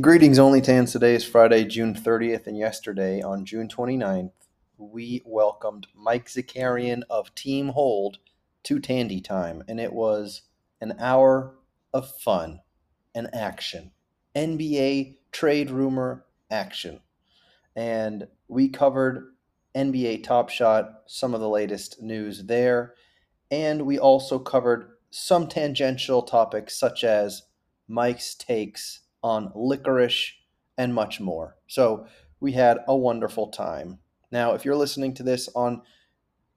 Greetings, Only Tans. Today is Friday, June 30th, and yesterday, on June 29th, we welcomed Mike Zakarian of Team Hold to Tandy Time, and it was an hour of fun and action. NBA trade rumor action. And we covered NBA Top Shot, some of the latest news there, and we also covered some tangential topics such as Mike's takes on licorice, and much more. So we had a wonderful time. Now, if you're listening to this on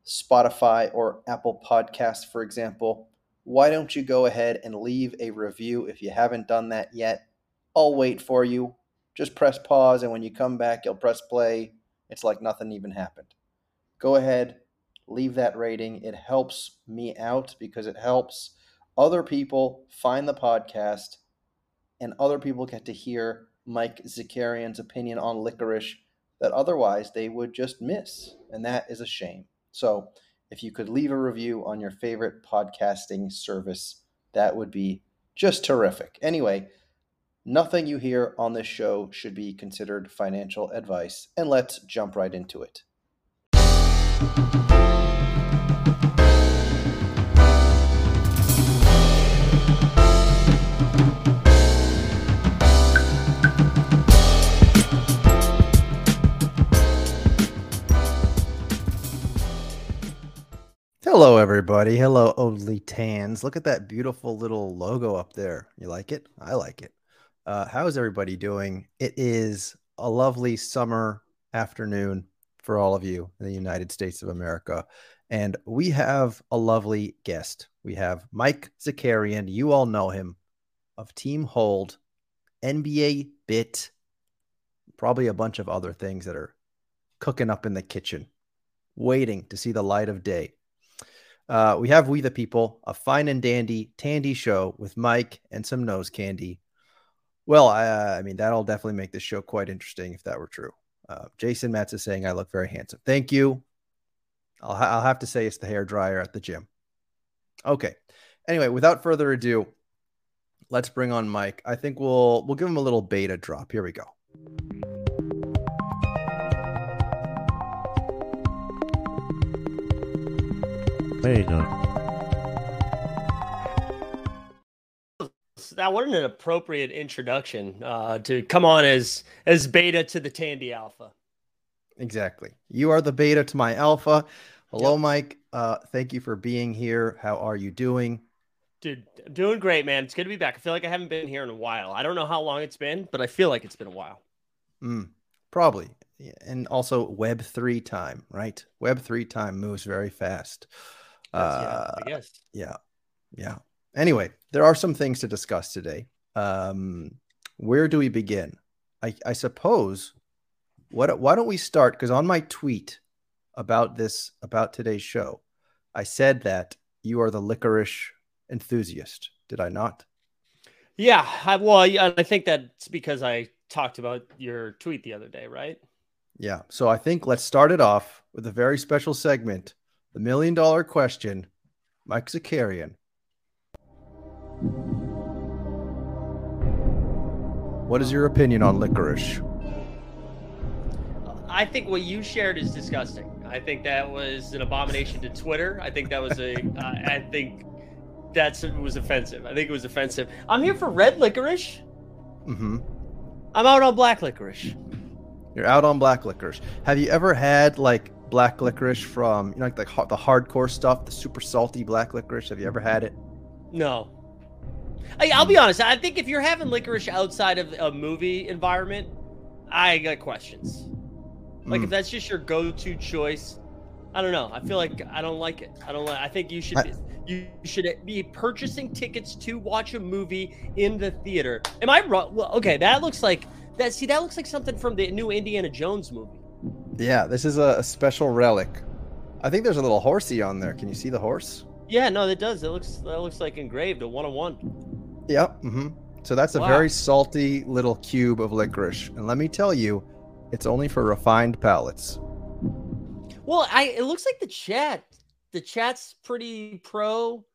Spotify or Apple Podcasts, for example, why don't you go ahead and leave a review if you haven't done that yet? I'll wait for you. Just press pause, and when you come back, you'll press play. It's like nothing even happened. Go ahead, leave that rating. It helps me out because it helps other people find the podcast and other people get to hear Mike Zakarian's opinion on licorice that otherwise they would just miss. And that is a shame. So if you could leave a review on your favorite podcasting service, that would be just terrific. Anyway, nothing you hear on this show should be considered financial advice. And let's jump right into it. Hello, everybody. Hello, Only Tans. Look at that beautiful little logo up there. You like it? I like it. Uh, how is everybody doing? It is a lovely summer afternoon for all of you in the United States of America. And we have a lovely guest. We have Mike Zakarian. You all know him of Team Hold, NBA Bit, probably a bunch of other things that are cooking up in the kitchen, waiting to see the light of day. Uh, we have We the People, a fine and dandy Tandy show with Mike and some nose candy. Well, I, I mean, that'll definitely make this show quite interesting if that were true. Uh, Jason Metz is saying I look very handsome. Thank you. I'll, ha- I'll have to say it's the hair dryer at the gym. Okay. Anyway, without further ado, let's bring on Mike. I think we'll we'll give him a little beta drop. Here we go. There. That wasn't an appropriate introduction uh, to come on as as beta to the Tandy Alpha. Exactly. You are the beta to my alpha. Hello, yep. Mike. Uh, thank you for being here. How are you doing? Dude, doing great, man. It's good to be back. I feel like I haven't been here in a while. I don't know how long it's been, but I feel like it's been a while. Mm, probably. And also Web three time, right? Web three time moves very fast. Uh, yeah, I guess. Yeah. Yeah. Anyway, there are some things to discuss today. Um, where do we begin? I, I suppose what why don't we start because on my tweet about this about today's show, I said that you are the licorice enthusiast. Did I not? Yeah, I, well, I think that's because I talked about your tweet the other day, right? Yeah. So I think let's start it off with a very special segment the million dollar question, Mike Zakarian. What is your opinion on licorice? I think what you shared is disgusting. I think that was an abomination to Twitter. I think that was a. uh, I think that was offensive. I think it was offensive. I'm here for red licorice. Mm-hmm. I'm out on black licorice. You're out on black licorice. Have you ever had like black licorice from you know like the the hardcore stuff, the super salty black licorice. Have you ever had it? No. I, will be honest. I think if you're having licorice outside of a movie environment, I got questions. Like mm. if that's just your go-to choice, I don't know. I feel like I don't like it. I don't like. I think you should. I, you should be purchasing tickets to watch a movie in the theater. Am I wrong? Well, okay, that looks like that. See, that looks like something from the new Indiana Jones movie. Yeah, this is a, a, special relic. I think there's a little horsey on there. Can you see the horse? Yeah, no, it does. It looks that looks like engraved a one on one. Yep. Mm-hmm. So that's a wow. very salty little cube of licorice, and let me tell you, it's only for refined palates. Well, I it looks like the chat. The chat's pretty pro.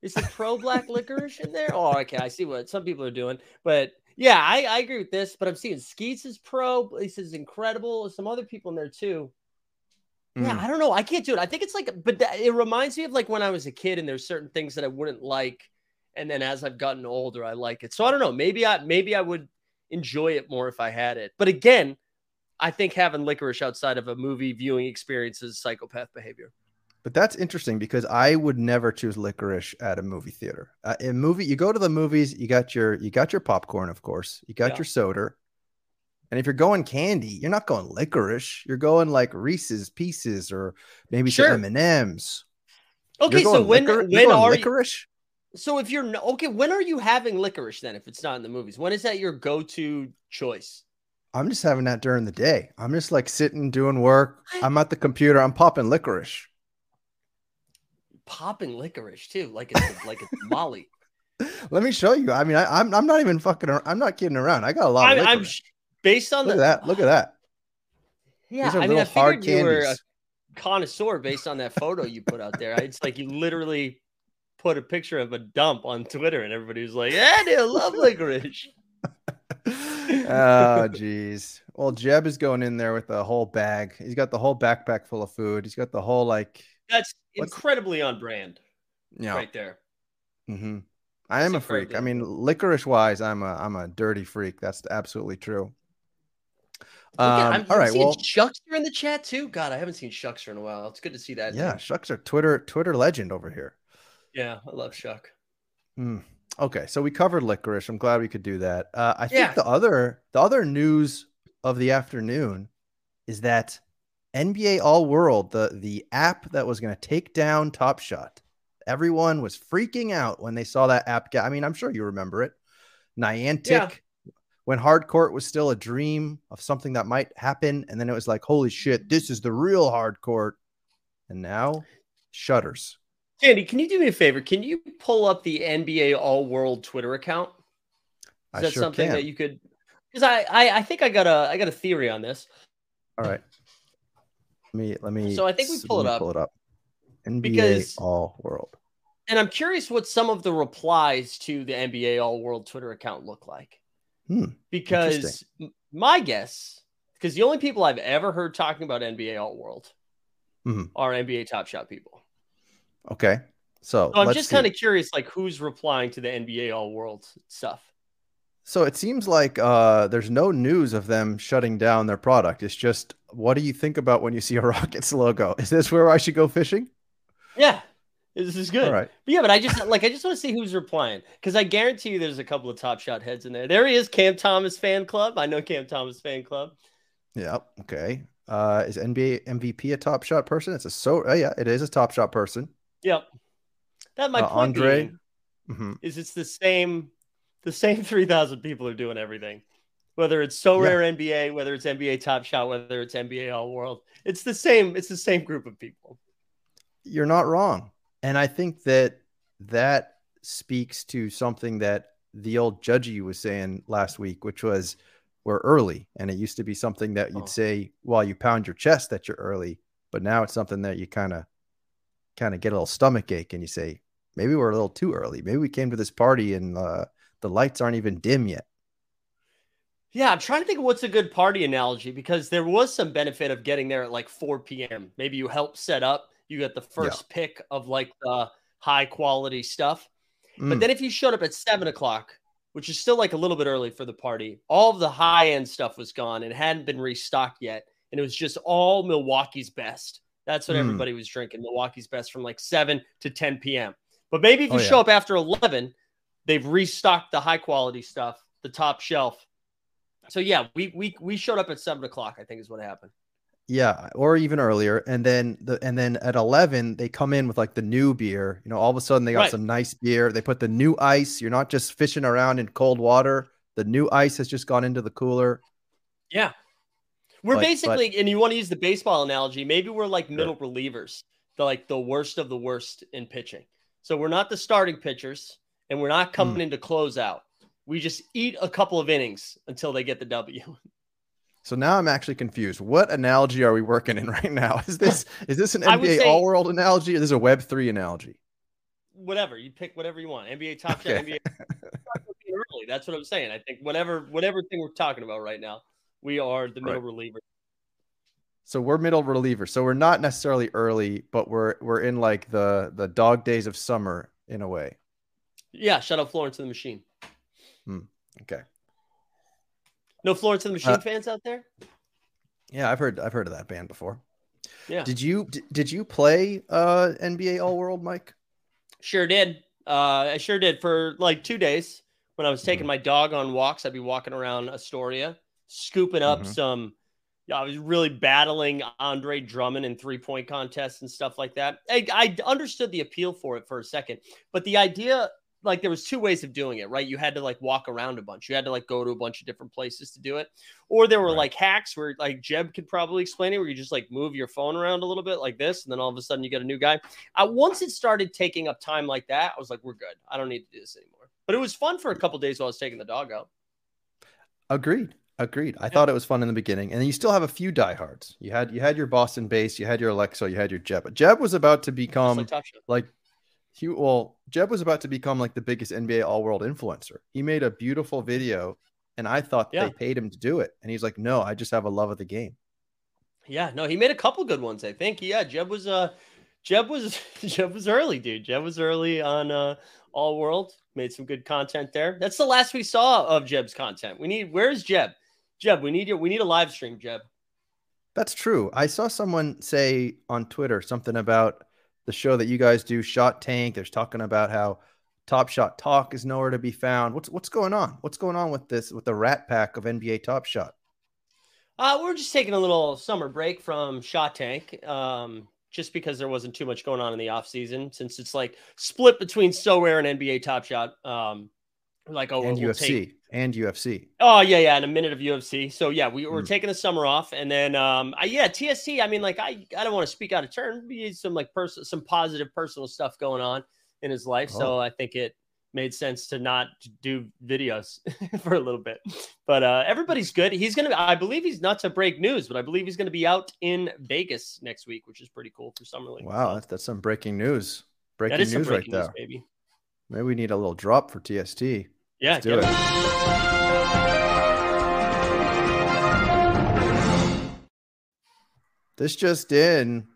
Is the pro black licorice in there? Oh, okay. I see what some people are doing, but Yeah, I, I agree with this, but I'm seeing Skeets is pro. This is incredible. Some other people in there too. Yeah, Mm. I don't know. I can't do it. I think it's like, but that, it reminds me of like when I was a kid, and there's certain things that I wouldn't like, and then as I've gotten older, I like it. So I don't know. Maybe I maybe I would enjoy it more if I had it. But again, I think having licorice outside of a movie viewing experience is psychopath behavior. But that's interesting because I would never choose licorice at a movie theater. Uh, in movie, you go to the movies, you got your you got your popcorn, of course, you got Yeah. your soda, and if you're going candy, you're not going licorice. You're going like Reese's Pieces or maybe Sure. some M and M's. Okay, so when when are you, licorice? so if you're okay, when are you having licorice then? If it's not in the movies, when is that your go-to choice? I'm just having that during the day. I'm just like sitting doing work. I'm at the computer. I'm popping licorice. Popping licorice too, like it's like it's Molly. Let me show you. I mean, I, I'm I'm not even fucking. ar- I'm not kidding around. I got a lot I'm, of I'm sh- based on Look the at that. Look at that. Yeah, These are I mean, I little hard figured you were a connoisseur based on that photo you put out there. It's like you literally put a picture of a dump on Twitter, and everybody was like, "Yeah, dude, I love licorice." oh, jeez. Well, Jeb is going in there with a whole bag. He's got the whole backpack full of food. He's got the whole like, That's incredibly on brand, know. right there. hmm I am a freak. I mean, licorice wise, I'm a I'm a dirty freak. That's absolutely true. Um, all I'm Well, Shuckster in the chat too. God, I haven't seen Shuckster in a while. It's good to see that. yeah. Shucks are Twitter Twitter legend over here. yeah, I love Shuck. Mm. Okay, so we covered licorice. I'm glad we could do that. Uh, I think the other the other news of the afternoon is that NBA All World, the the app that was going to take down Top Shot, everyone was freaking out when they saw that app. I mean, I'm sure you remember it. Niantic, Yeah. when hardcourt was still a dream of something that might happen, and then it was like, holy shit, this is the real hardcourt, and now shutters. Andy, can you do me a favor? Can you pull up the NBA All World Twitter account? Is I that sure something can. that you could? Because I, I I think I got a I got a theory on this. All right. Let me let me So I think we pull it up. Pull it up. NBA Because- All World. And I'm curious what some of the replies to the NBA All World Twitter account look like. Hmm, Because my guess, because the only people I've ever heard talking about NBA All World Mhm. are NBA Top Shot people. Okay. So, So I'm just kind of curious, like who's replying to the NBA All World stuff. So it seems like uh, there's no news of them shutting down their product. It's just, what do you think about when you see a Rockets logo? Is this where I should go fishing? Yeah, this is good. All right. But yeah, but I just like I just want to see who's replying because I guarantee you there's a couple of Top Shot heads in there. There he is, Cam Thomas fan club. I know Cam Thomas fan club. Yep. Okay. Uh, is NBA MVP a top shot person? It's a so. Oh yeah, it is a top shot person. Yep. That my Uh, point Andre? being Mhm. is it's the same the same 3000 people are doing everything whether it's so Yeah. rare nba whether it's nba top shot whether it's nba all world it's the same it's the same group of people You're not wrong, and I think that that speaks to something that the old judgy was saying last week, which was we're early, and it used to be something that you'd Oh. say while you pound your chest that you're early, but now it's something that you kind of kind of get a little stomach ache, and you say maybe we're a little too early. Maybe we came to this party and uh, the lights aren't even dim yet. yeah i'm trying to think of what's a good party analogy because there was some benefit of getting there at like 4 p.m maybe you help set up you got the first pick of like the high quality stuff Mm, But then if you showed up at seven o'clock, which is still like a little bit early for the party, all of the high end stuff was gone and hadn't been restocked yet. And it was just all Milwaukee's best. That's what Hmm. everybody was drinking Milwaukee's best from like 7 to 10 p.m. But maybe if you Oh, show yeah. up after 11, they've restocked the high quality stuff, the top shelf. So yeah, we we we showed up at seven o'clock. I think is what happened. Yeah, or even earlier, and then the and then at eleven they come in with like the new beer. You know, all of a sudden they got Right. some nice beer. They put the new ice. You're not just fishing around in cold water. The new ice has just gone into the cooler. Yeah. We're But- but- basically, and you want to use the baseball analogy, maybe we're like middle relievers, the like the worst of the worst in pitching. So we're not the starting pitchers and we're not coming Hmm. close out. We just eat a couple of innings until they get the W. So now I'm actually confused. What analogy are we working in right now? Is this is this an NBA all world analogy or this a Web three analogy? whatever. You pick whatever you want. NBA top shot, Okay. NBA early. early. That's what I'm saying. I think whatever whatever thing we're talking about right now, we are the middle Right. reliever. So we're middle reliever. So we're not necessarily early, but we're we're in like the the dog days of summer in a way. Yeah, shout out Florence and the Machine. Hmm. Okay. No Florence and the Machine Uh, fans out there? Yeah, I've heard I've heard of that band before. Yeah. Did you did you play uh NBA All World, Mike? Sure did. Uh, I sure did for like two days when I was Mm-hmm. taking my dog on walks. I'd be walking around Astoria, scooping up Mhm. some. Yeah, I was really battling Andre Drummond in three point contests and stuff like that. I, I understood the appeal for it for a second, but the idea, like, there was two ways of doing it, right? You had to like walk around a bunch. You had to like go to a bunch of different places to do it, or there were Right. like hacks where like Jeb could probably explain it, where you just like move your phone around a little bit like this, and then all of a sudden you get a new guy. I, once it started taking up time like that, I was like, we're good. I don't need to do this anymore. But it was fun for a couple days while I was taking the dog out. Agreed. Agreed. I thought it was fun in the beginning, and then you still have a few diehards. You had you had your Boston base, you had your Alexa, you had your Jeb. But Jeb was about to become like like he well, Jeb was about to become like the biggest NBA All World influencer. He made a beautiful video, and I thought Yeah. they paid him to do it, and he's like, "No, I just have a love of the game." Yeah, no, he made a couple good ones. I think. Yeah, Jeb was uh, Jeb was Jeb was early, dude. Jeb was early on uh, All World. Made some good content there. That's the last we saw of Jeb's content. We need. Where's Jeb? Jeb, we need you. We need a live stream, Jeb. That's true. I saw someone say on Twitter something about the show that you guys do, Shot Tank. There's talking about how Top Shot Talk is nowhere to be found. What's what's going on? What's going on with this with the Rat Pack of NBA Top Shot? Uh, we're just taking a little summer break from Shot Tank, um, just because there wasn't too much going on in the off season. Since it's like split between Sorare and NBA Top Shot. Um, like oh, and we'll UFC take and UFC. Oh yeah, yeah, and a minute of UFC. So yeah, we were Mm. taking the summer off, and then um, I, yeah, TST. I mean, like I, I don't want to speak out of turn. He some like person, some positive personal stuff going on in his life, so Oh. I think it made sense to not do videos for a little bit. But uh, everybody's good. He's gonna, I believe he's not to break news, but I believe he's gonna be out in Vegas next week, which is pretty cool for Summer League. Wow, that's, that's some breaking news. Breaking that is some news right news, there. baby. Maybe we need a little drop for TST. Yeah, Let's do get it. This just in.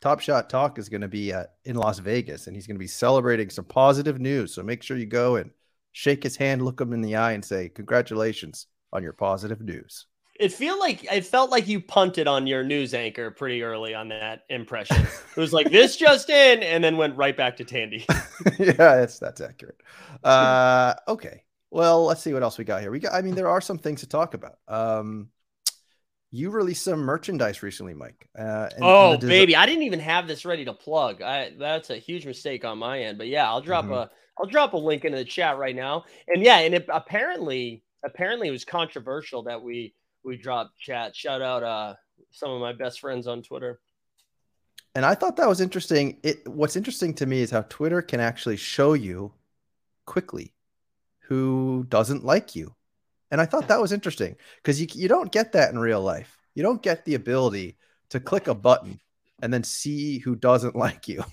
Top Shot Talk is going to be uh, in Las Vegas, and he's going to be celebrating some positive news. So make sure you go and shake his hand, look him in the eye, and say congratulations on your positive news. It feel like it felt like you punted on your news anchor pretty early on that impression. It was like this just in, and then went right back to Tandy. yeah, that's that's accurate. Uh, okay, well, let's see what else we got here. We got. I mean, there are some things to talk about. Um, you released some merchandise recently, Mike. Uh, and- and oh the desi- baby, I didn't even have this ready to plug. I that's a huge mistake on my end. But yeah, I'll drop Mhm. a I'll drop a link into the chat right now. And yeah, and it apparently apparently it was controversial that we we dropped chat. Shout out uh some of my best friends on Twitter. And I thought that was interesting. It what's interesting to me is how Twitter can actually show you quickly who doesn't like you. And I thought that was interesting because you you don't get that in real life. You don't get the ability to click a button and then see who doesn't like you.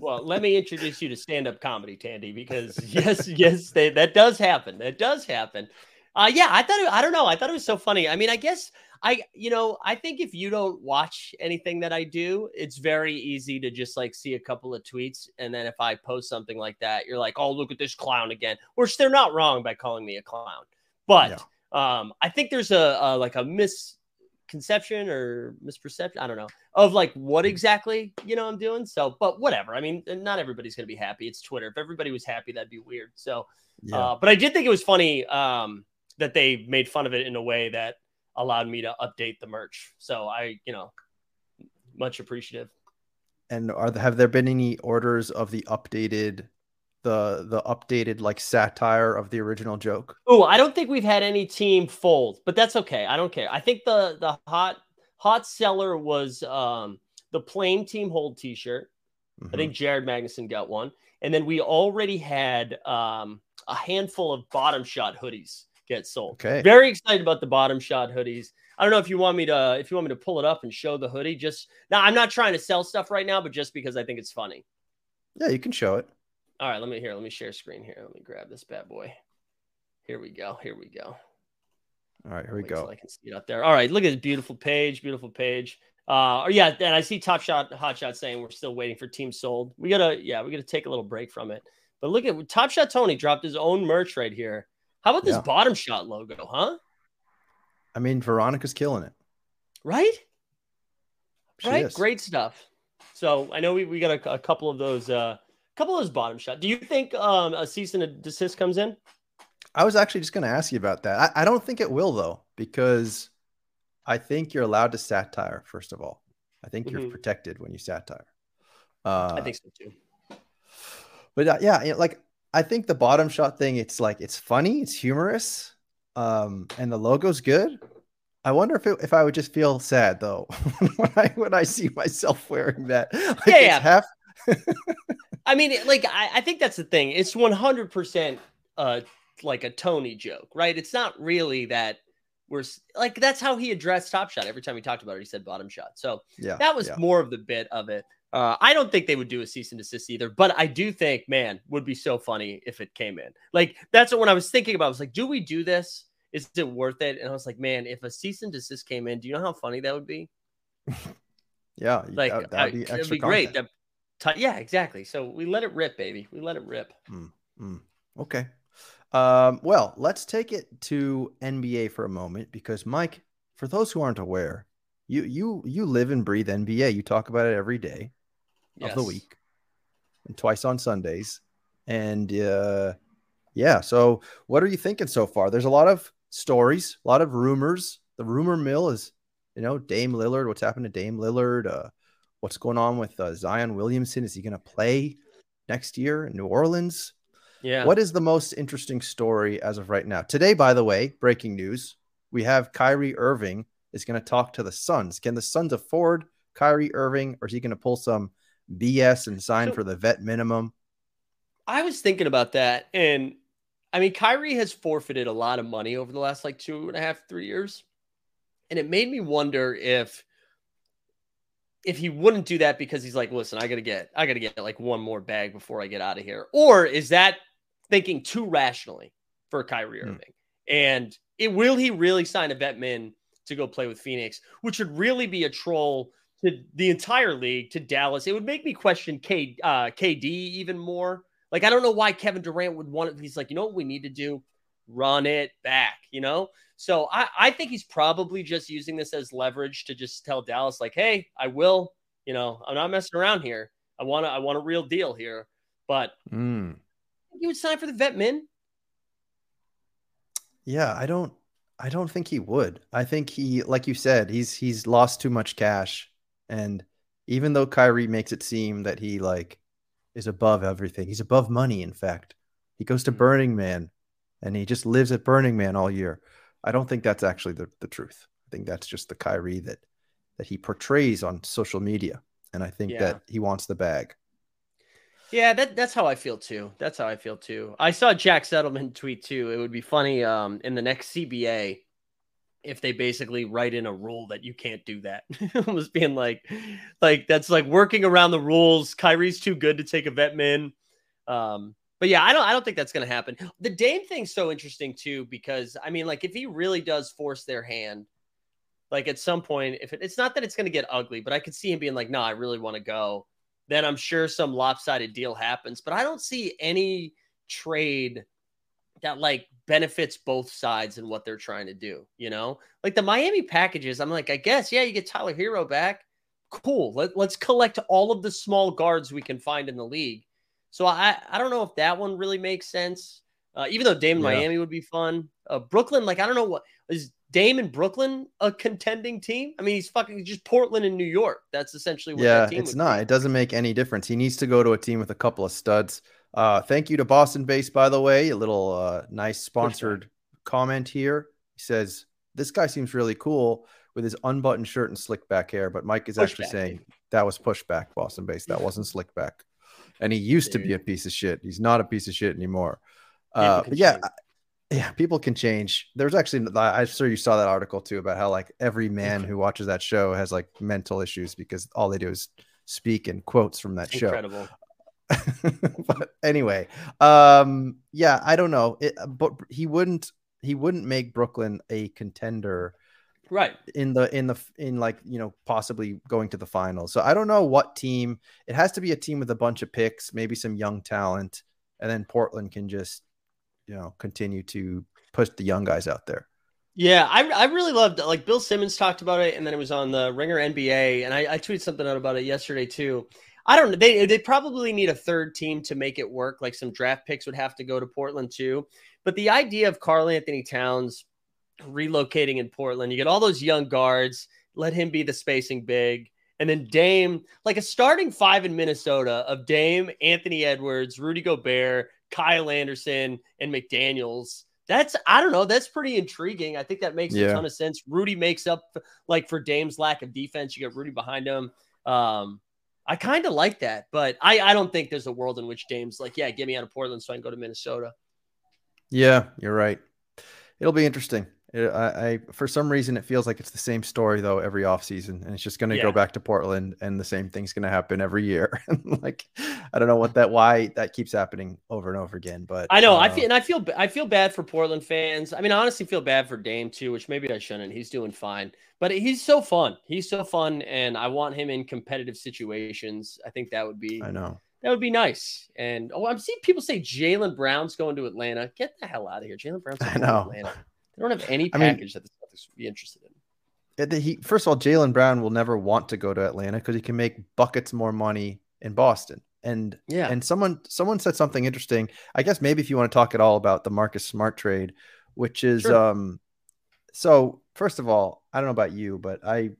Well, let me introduce you to stand-up comedy, Tandy, because yes, yes, they, that does happen. That does happen. Uh, yeah, I thought it, I don't know. I thought it was so funny. I mean, I guess I, you know, I think if you don't watch anything that I do, it's very easy to just like see a couple of tweets, and then if I post something like that, you're like, oh, look at this clown again. Which they're not wrong by calling me a clown, but um, I think there's a, a like a misconception or misperception. I don't know of like what exactly you know I'm doing. So, but whatever. I mean, not everybody's gonna be happy. It's Twitter. If everybody was happy, that'd be weird. So, Yeah. uh, but I did think it was funny um, that they made fun of it in a way that allowed me to update the merch. So I, you know, much appreciative. and are there, have there been any orders of the updated the the updated like satire of the original joke? Oh, I don't think we've had any team fold, but that's okay. I don't care. I think the the hot hot seller was um, the plain team hold T-shirt. Mm-hmm. I think Jared Magnuson got one, and then we already had um, a handful of bottom shot hoodies get sold. Okay. Very excited about the bottom shot hoodies. I don't know if you want me to if you want me to pull it up and show the hoodie. Just now, I'm not trying to sell stuff right now, but just because I think it's funny. Yeah, you can show it. All right, let me here. Let me share screen here. Let me grab this bad boy. Here we go. Here we go. All right, here we Wait till go. I can see it up there. All right, look at this beautiful page, beautiful page. Uh, or yeah, and I see Top Shot, Hot Shot saying we're still waiting for Team Sold. We gotta, yeah, we gotta take a little break from it. But look at Top Shot Tony dropped his own merch right here. How about this Yeah. bottom shot logo, huh? I mean, Veronica's killing it. Right? She right? is. Great stuff. So I know we, we got a, a couple of those, uh, couple of those bottom shot. Do you think um, a cease and desist comes in? I was actually just going to ask you about that. I, I don't think it will though, because I think you're allowed to satire. First of all, I think you're Mhm. protected when you satire. Uh, I think so too. but uh, yeah, like I think the bottom shot thing, it's like it's funny, it's humorous, um, and the logo's good. I wonder if it, if I would just feel sad though when I when I see myself wearing that. Like, Yeah, yeah. half I mean, like I, I think that's the thing. It's one hundred percent uh like a Tony joke, right? It's not really that we're like that's how he addressed Top Shot every time he talked about it. He said bottom shot. So yeah. that was yeah. more of the bit of it. Uh, I don't think they would do a cease and desist either, but I do think, man, would be so funny if it came in. Like that's what when I was thinking about. I was like, do we do this? Is it worth it? And I was like, man, if a cease and desist came in, do you know how funny that would be? yeah, Like that, I- would be extra be great. That- ti- yeah, exactly. So we let it rip, baby. We let it rip. Mm, okay. Um, well, let's take it to NBA for a moment because Mike, for those who aren't aware, you you you live and breathe NBA. You talk about it every day of the week and twice on Sundays. And uh yeah, so what are you thinking so far? There's a lot of stories, a lot of rumors. The rumor mill is, you know, Dame Lillard, what's happened to Dame Lillard, uh what's going on with uh, Zion Williamson? Is he going to play next year in New Orleans? Yeah. What is the most interesting story as of right now? Today, by the way, breaking news: we have Kyrie Irving is going to talk to the Suns. Can the Suns afford Kyrie Irving, or is he going to pull some BS and sign So- for the vet minimum? I was thinking about that, and I mean, Kyrie has forfeited a lot of money over the last like two and a half, three years, and it made me wonder if if he wouldn't do that because he's like, listen, I gotta get, I gotta get like one more bag before I get out of here, or is that thinking too rationally for Kyrie Hmm. Irving? And it will he really sign a vet min to go play with Phoenix, which would really be a troll to the entire league, to Dallas. It would make me question K, uh, KD even more. Like, I don't know why Kevin Durant would want it. He's like, you know what we need to do? Run it back, you know? So I, I think he's probably just using this as leverage to just tell Dallas, like, hey, I will, you know, I'm not messing around here. I want to, I want a real deal here. But Hmm. he would sign for the vet min. Yeah, I don't, I don't think he would. I think he, like you said, he's he's lost too much cash, and even though Kyrie makes it seem that he like is above everything, he's above money. In fact, he goes to Mhm. Burning Man, and he just lives at Burning Man all year. I don't think that's actually the, the truth. I think that's just the Kyrie that that he portrays on social media, and I think Yeah. that he wants the bag. Yeah, that, that's how I feel too. That's how I feel too. I saw Jack Settleman tweet too. It would be funny um, in the next CBA if they basically write in a rule that you can't do that. Almost being like, like that's like working around the rules. Kyrie's too good to take a vet min. Um, but yeah, I don't I don't think that's gonna happen. The Dame thing's so interesting too, because I mean, like if he really does force their hand, like at some point, if it, it's not that it's gonna get ugly, but I could see him being like, no, I really want to go then I'm sure some lopsided deal happens. But I don't see any trade that like benefits both sides and what they're trying to do. You know, like the Miami packages. I'm like, I guess, yeah, you get Tyler Herro back. Cool. Let, let's collect all of the small guards we can find in the league. So I, I don't know if that one really makes sense. Uh, even though Dame in Yeah. Miami would be fun. Uh, Brooklyn, like, I don't know what is Dame in Brooklyn a contending team? I mean, he's fucking just Portland and New York. That's essentially what yeah, it's not. be. It doesn't make any difference. He needs to go to a team with a couple of studs. Uh, thank you to Boston Base, by the way. A little uh, nice sponsored comment here. He says this guy seems really cool with his unbuttoned shirt and slick back hair, but Mike is actually saying that was pushback. Boston Base, that wasn't slick back, and he used to be a piece of shit. He's not a piece of shit anymore. Uh, but yeah, yeah, people can change. There's actually, I'm sure you saw that article too about how like every man who watches that show has like mental issues because all they do is speak in quotes from that show. But anyway, um, yeah, I don't know. It, but he wouldn't he wouldn't make Brooklyn a contender Right. in the in the in like you know possibly going to the finals. So I don't know what team. It has to be a team with a bunch of picks, maybe some young talent, and then Portland can just you know continue to push the young guys out there. Yeah, I, I really loved like Bill Simmons talked about it, and then it was on the Ringer NBA, and I, I tweeted something out about it yesterday too. I don't know. They they probably need a third team to make it work. Like some draft picks would have to go to Portland too. But the idea of Karl-Anthony Towns relocating in Portland, you get all those young guards, let him be the spacing big. And then Dame, like a starting five in Minnesota of Dame, Anthony Edwards, Rudy Gobert, Kyle Anderson, and McDaniels. That's I don't know. That's pretty intriguing. I think that makes Yeah. a ton of sense. Rudy makes up like for Dame's lack of defense. You got Rudy behind him. Um, I kind of like that, but I I don't think there's a world in which Dame's like, yeah, get me out of Portland so I can go to Minnesota. Yeah, you're right. It'll be interesting. It- I, I for some reason it feels like it's the same story though every offseason and it's just going to Yeah. go back to Portland and the same thing's going to happen every year. like I don't know what that why that keeps happening over and over again, but I know. I uh, feel and I feel I feel bad for Portland fans. I mean, I honestly feel bad for Dame too, which maybe I shouldn't. He's doing fine, but he's so fun. He's so fun, and I want him in competitive situations. I think that would be I know. that would be nice. And oh, I'm seeing people say Jaylen Brown's going to Atlanta. Get the hell out of here, Jaylen Brown's I going to know. Atlanta. They don't have any I mean- package that the Celtics would be interested in. The- He first of all, Jaylen Brown will never want to go to Atlanta because he can make buckets more money in Boston. And Yeah, and someone someone said something interesting. I guess maybe if you want to talk at all about the Marcus Smart trade, which is Sure. um so first of all, I don't know about you, but I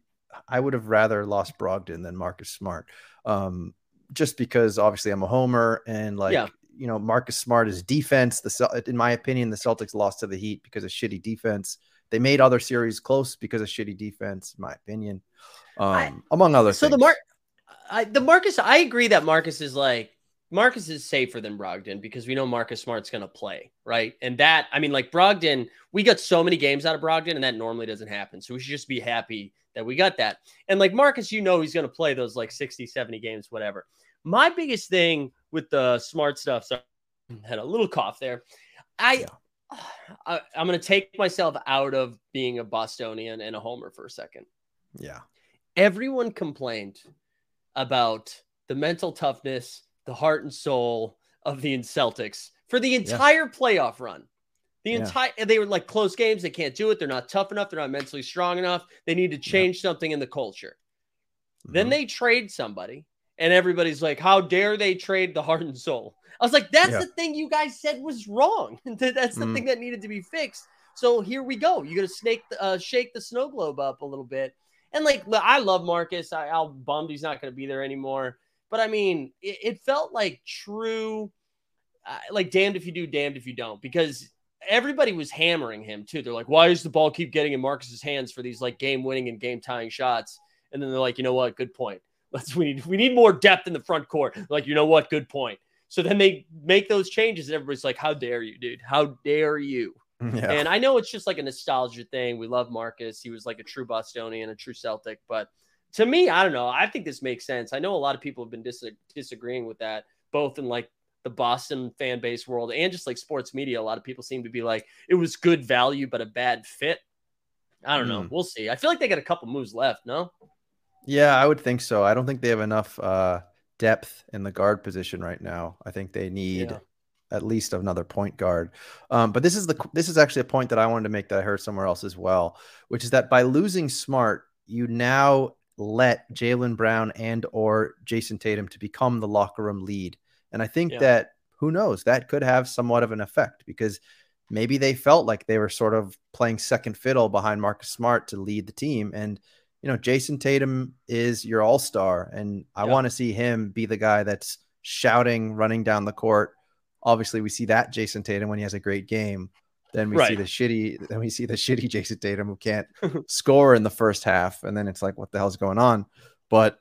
I would have rather lost Brogdon than Marcus Smart. Um just because obviously I'm a homer and like Yeah. You know Marcus Smart is defense. The in my opinion, the Celtics lost to the Heat because of shitty defense. They made other series close because of shitty defense, in my opinion. Um, I- among other so things. the Mark, I, the Marcus, I agree that Marcus is like Marcus is safer than Brogdon because we know Marcus Smart's going to play, right? And that, I mean, like Brogdon, we got so many games out of Brogdon, and that normally doesn't happen. So we should just be happy that we got that. And like Marcus, you know, he's going to play those like 60, 70 games, whatever. My biggest thing with the smart stuff, so I had a little cough there. I, I I'm going to take myself out of being a Bostonian and a homer for a second yeah, everyone complained about the mental toughness, the heart and soul of the Celtics for the entire playoff run. The Yeah. entire they were like close games. They can't do it. They're not tough enough. They're not mentally strong enough. They need to change something in the culture. Then Mhm. they trade somebody, and everybody's like, "How dare they trade the heart and soul?" I was like, "That's Yeah. the thing you guys said was wrong. That's the Mhm. thing that needed to be fixed." So here we go. You got to snake, uh, shake the snow globe up a little bit. And like, I love Marcus. I, I'm bummed he's not going to be there anymore. But I mean, it, it felt like true, uh, like damned if you do, damned if you don't, because everybody was hammering him too. They're like, why does the ball keep getting in Marcus's hands for these like game winning and game tying shots? And then they're like, you know what? Good point. Let's we need we need more depth in the front court. Like, you know what? Good point. So then they make those changes, and everybody's like, "How dare you, dude? How dare you?" yeah. And I know it's just like a nostalgia thing. We love Marcus. He was like a true Bostonian, a true Celtic. But to me, I don't know. I think this makes sense. I know a lot of people have been dis- disagreeing with that, both in like the Boston fan base world and just like sports media. A lot of people seem to be like, it was good value, but a bad fit. I don't know. Hmm. We'll see. I feel like they got a couple moves left. No. Yeah, I would think so. I don't think they have enough uh, depth in the guard position right now. I think they need Yeah. at least another point guard. Um, but this is the this is actually a point that I wanted to make that I heard somewhere else as well, which is that by losing Smart, you now let Jaylen Brown and or Jayson Tatum to become the locker room lead. And I think Yeah. that who knows that could have somewhat of an effect because maybe they felt like they were sort of playing second fiddle behind Marcus Smart to lead the team and you know, Jayson Tatum is your all star, and I Yeah. want to see him be the guy that's shouting, running down the court. Obviously, we see that Jayson Tatum when he has a great game. Then we see the shitty, then we see the shitty Jayson Tatum who can't score in the first half, and then it's like, what the hell's going on? But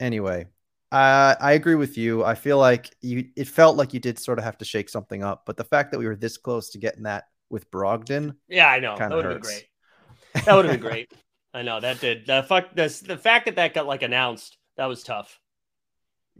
anyway, I I agree with you. I feel like you, it felt like you did sort of have to shake something up, but the fact that we were this close to getting that with Brogdon, Yeah, I know. That would have been great. That would have been great. I know that did. The fuck. The, the fact that that got like announced that was tough.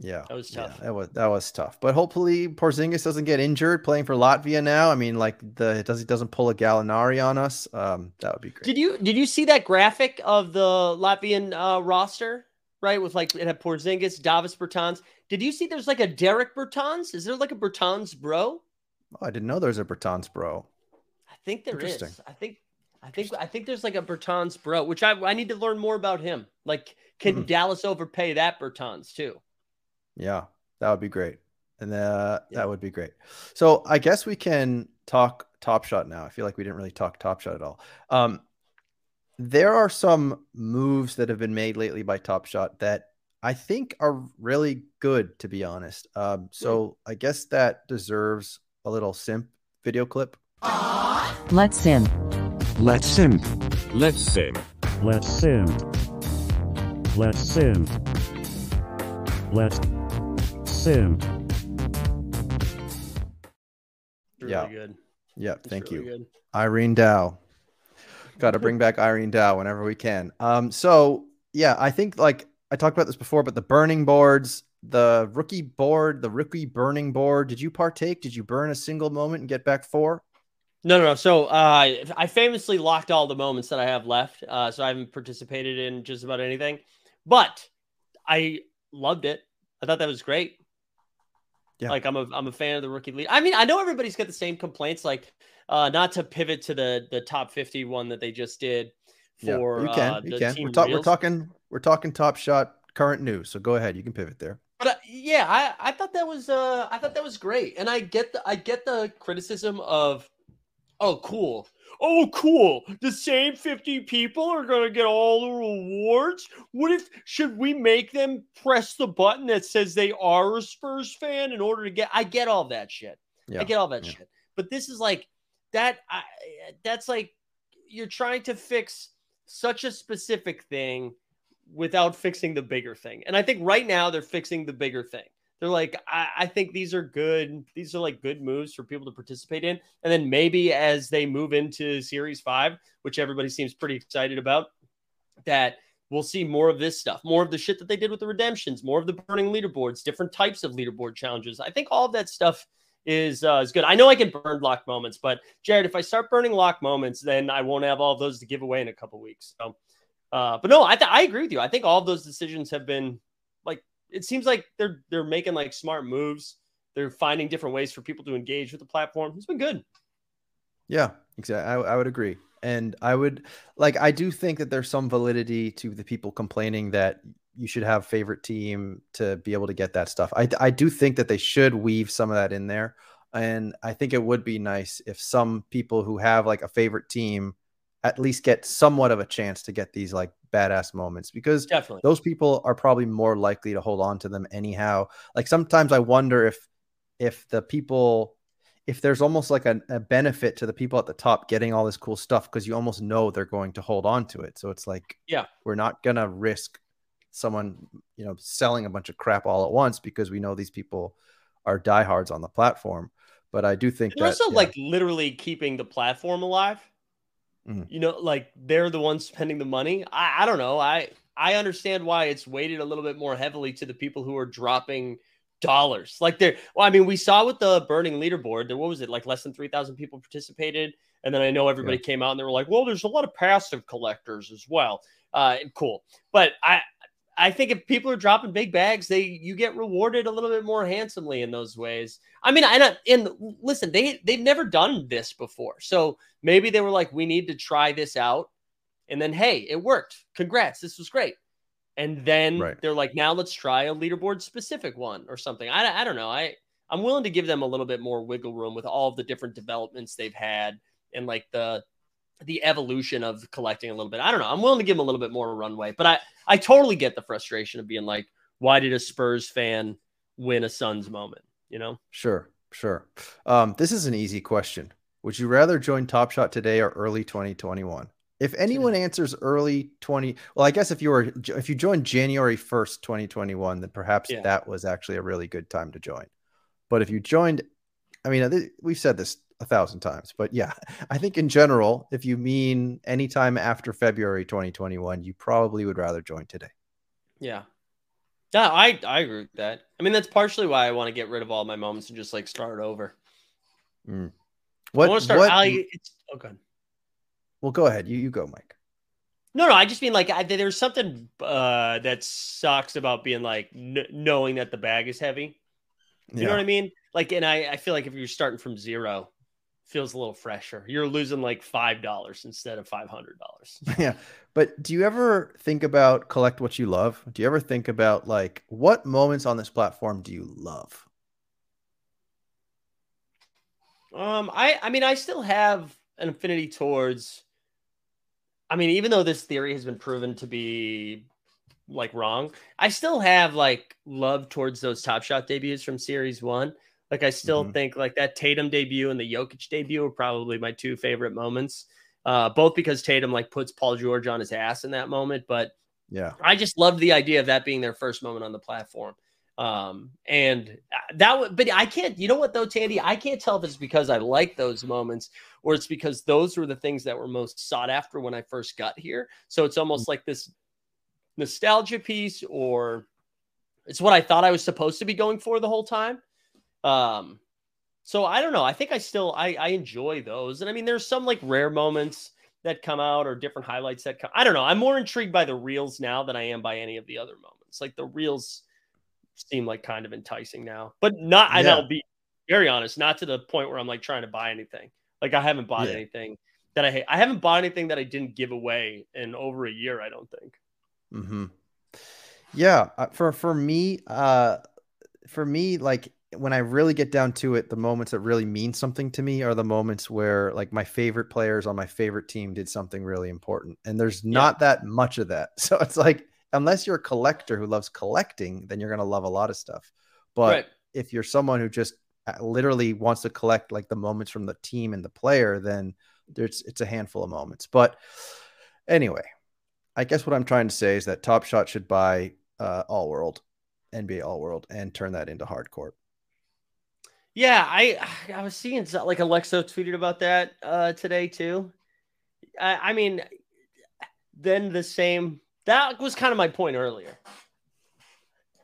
Yeah, That was tough. Yeah, that was that was tough. But hopefully Porzingis doesn't get injured playing for Latvia now. I mean, like the it does he doesn't pull a Gallinari on us. Um, that would be great. Did you did you see that graphic of the Latvian uh, roster? Right, with like it had Porzingis, Davis Bertans. Did you see there's like a Derek Bertans? Is there like a Bertans bro? Oh, I didn't know there's a Bertans bro. I think there is. Interesting. I think I think I think there's like a Bertans bro, which I I need to learn more about him. Like, can Mhm. Dallas overpay that Bertans too? Yeah, that would be great. And uh, Yeah. that would be great. So I guess we can talk Top Shot now. I feel like we didn't really talk Top Shot at all. Um, there are some moves that have been made lately by Top Shot that I think are really good, to be honest. Um, so I guess that deserves a little simp video clip. Let's sim. Let's sim. Let's sim. Let's sim. Let's sim. Let's sim. Really Yeah. good. Yeah, It's thank really you. Good. Irene Dow. Got to bring back Irene Dow whenever we can. Um, so yeah, I think like I talked about this before, but the burning boards, the rookie board, the rookie burning board. Did you partake? Did you burn a single moment and get back four? No, no, no. So uh, I famously locked all the moments that I have left. Uh, so I haven't participated in just about anything, but I loved it. I thought that was great. Yeah. Like I'm a I'm a fan of the rookie league. I mean, I know everybody's got the same complaints. Like, uh, not to pivot to the the top 50 one that they just did Yeah, for you can. uh, you the can. team We're, talk- we're talking. We're talking top shot current news. So go ahead. You can pivot there. But uh, yeah, I, I thought that was uh I thought that was great, and I get the I get the criticism of, oh cool, oh cool, the same fifty people are gonna get all the rewards. What if should we make them press the button that says they are a Spurs fan in order to get? I get all that shit. Yeah. I get all that yeah. shit. But this is like that. I, that's like you're trying to fix such a specific thing without fixing the bigger thing. And I think right now they're fixing the bigger thing. They're like, I, I think these are good. These are like good moves for people to participate in. And then maybe as they move into Series Five, which everybody seems pretty excited about, that we'll see more of this stuff, more of the shit that they did with the redemptions, more of the burning leaderboards, different types of leaderboard challenges. I think all of that stuff is uh, is good. I know I can burn lock moments, but Jared, if I start burning lock moments, then I won't have all of those to give away in a couple weeks. So, uh, but no, I th- I agree with you. I think all of those decisions have been like it seems like they're they're making like smart moves. They're finding different ways for people to engage with the platform. It's been good. Yeah, exactly. I, I would agree. And I would like, I do think that there's some validity to the people complaining that you should have favorite team to be able to get that stuff. I, I do think that they should weave some of that in there. And I think it would be nice if some people who have like a favorite team at least get somewhat of a chance to get these like badass moments because Definitely. those people are probably more likely to hold on to them anyhow. Like sometimes I wonder if if the people if there's almost like a, a benefit to the people at the top getting all this cool stuff because you almost know they're going to hold on to it. So it's like Yeah. we're not gonna risk someone you know selling a bunch of crap all at once because we know these people are diehards on the platform. But I do think They're that also yeah, like literally keeping the platform alive. Mhm. You know, like they're the ones spending the money. I, I don't know. I I understand why it's weighted a little bit more heavily to the people who are dropping dollars. Like they're well, I mean, we saw with the burning leaderboard, there what was it, like less than three thousand people participated. And then I know everybody came out and they were like, well, there's a lot of passive collectors as well. Uh and cool. But I I think if people are dropping big bags, they you get rewarded a little bit more handsomely in those ways. I mean, and uh, and listen, they they've never done this before, so maybe they were like, we need to try this out, and then hey, it worked. Congrats, this was great. And then Right. they're like, now let's try a leaderboard specific one or something. I I don't know. I I'm willing to give them a little bit more wiggle room with all of the different developments they've had and like the the evolution of collecting a little bit. I don't know. I'm willing to give them a little bit more runway, but I I totally get the frustration of being like, why did a Spurs fan win a Suns moment? You know? Sure, sure. Um, this is an easy question. Would you rather join Top Shot today or early 2021? If anyone answers early 20, well, I guess if you were if you joined January 1st, 2021, then perhaps Yeah. that was actually a really good time to join. But if you joined, I mean, we've said this a thousand times, but yeah, I think in general, if you mean anytime after February 2021, you probably would rather join today. Yeah. Yeah, I I agree with that. I mean, that's partially why I want to get rid of all my moments and just like start over. Mm. I want to start. what I, it's oh, good. well, go ahead. You you go, Mike. No, no, I just mean like I, there's something uh, that sucks about being like kn- knowing that the bag is heavy. You know what I mean? Like, and I, I feel like if you're starting from ziro, feels a little fresher. You're losing like five dollars instead of five hundred dollars. yeah. But do you ever think about collect what you love? Do you ever think about like what moments on this platform do you love? Um, I, I mean, I still have an affinity towards. I mean, even though this theory has been proven to be like wrong, I still have like love towards those Top Shot debuts from Series One. Like, I still Mhm. think like that Tatum debut and the Jokic debut are probably my two favorite moments. Uh, both because Tatum like puts Paul George on his ass in that moment, but Yeah. I just loved the idea of that being their first moment on the platform. Um, and that would, but I can't, you know what though, Tandy, I can't tell if it's because I like those moments or it's because those were the things that were most sought after when I first got here. So it's almost like this nostalgia piece, or it's what I thought I was supposed to be going for the whole time. Um, so I don't know. I think I still I, I enjoy those, and I mean, there's some like rare moments that come out or different highlights that come. I don't know. I'm more intrigued by the reels now than I am by any of the other moments. Like the reels seem like kind of enticing now, but not. And Yeah. I'll be very honest, not to the point where I'm like trying to buy anything. Like I haven't bought Yeah. anything that I hate. I haven't bought anything that I didn't give away in over a year. I don't think. Mm-hmm. Yeah, uh, for for me, uh, for me, like when I really get down to it, the moments that really mean something to me are the moments where like my favorite players on my favorite team did something really important, and there's not that much of that. So it's like unless you're a collector who loves collecting, then you're gonna love a lot of stuff. But right. if you're someone who just uh, literally wants to collect like the moments from the team and the player, then there's it's a handful of moments. But anyway, I guess what I'm trying to say is that Top Shot should buy uh, All World, NBA All World, and turn that into hardcourt. Yeah, I I was seeing like Alexa tweeted about that uh, today too. I, I mean, then the same. That was kind of my point earlier.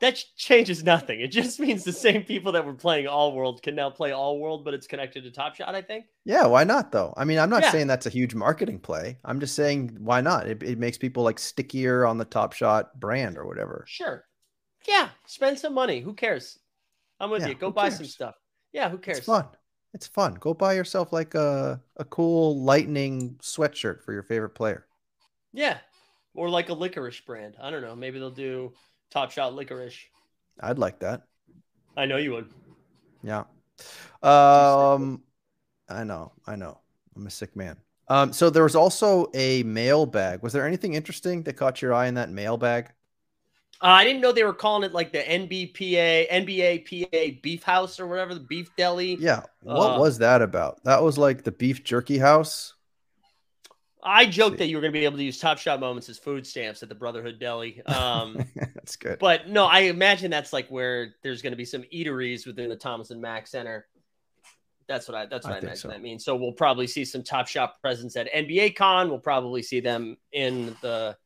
That changes nothing. It just means the same people that were playing All World can now play All World, but it's connected to Top Shot. I think. Yeah, why not though? I mean, I'm not Yeah. saying that's a huge marketing play. I'm just saying why not? It, it makes people like stickier on the Top Shot brand or whatever. Sure. Yeah, spend some money. Who cares? I'm with Yeah, you. Go buy some stuff. Yeah, who cares? It's fun. It's fun. Go buy yourself like a a cool lightning sweatshirt for your favorite player. Yeah, or like a licorice brand. I don't know. Maybe they'll do Top Shot licorice. I'd like that. I know you would. Yeah. Um, I know, I know. I'm a sick man. Um, so there was also a mailbag. Was there anything interesting that caught your eye in that mailbag? Uh, I didn't know they were calling it like the NBPA, NBA PA Beef House or whatever, the Beef Deli. Yeah. What Uh, was that about? That was like the beef jerky house. I joked that you were going to be able to use Top Shot moments as food stamps at the Brotherhood Deli. Um, That's good. but no, I imagine that's like where there's going to be some eateries within the Thomas and Mack Center. That's what I. That's what I I, imagine so. that means. So we'll probably see some Top Shot presence at NBA Con. We'll probably see them in the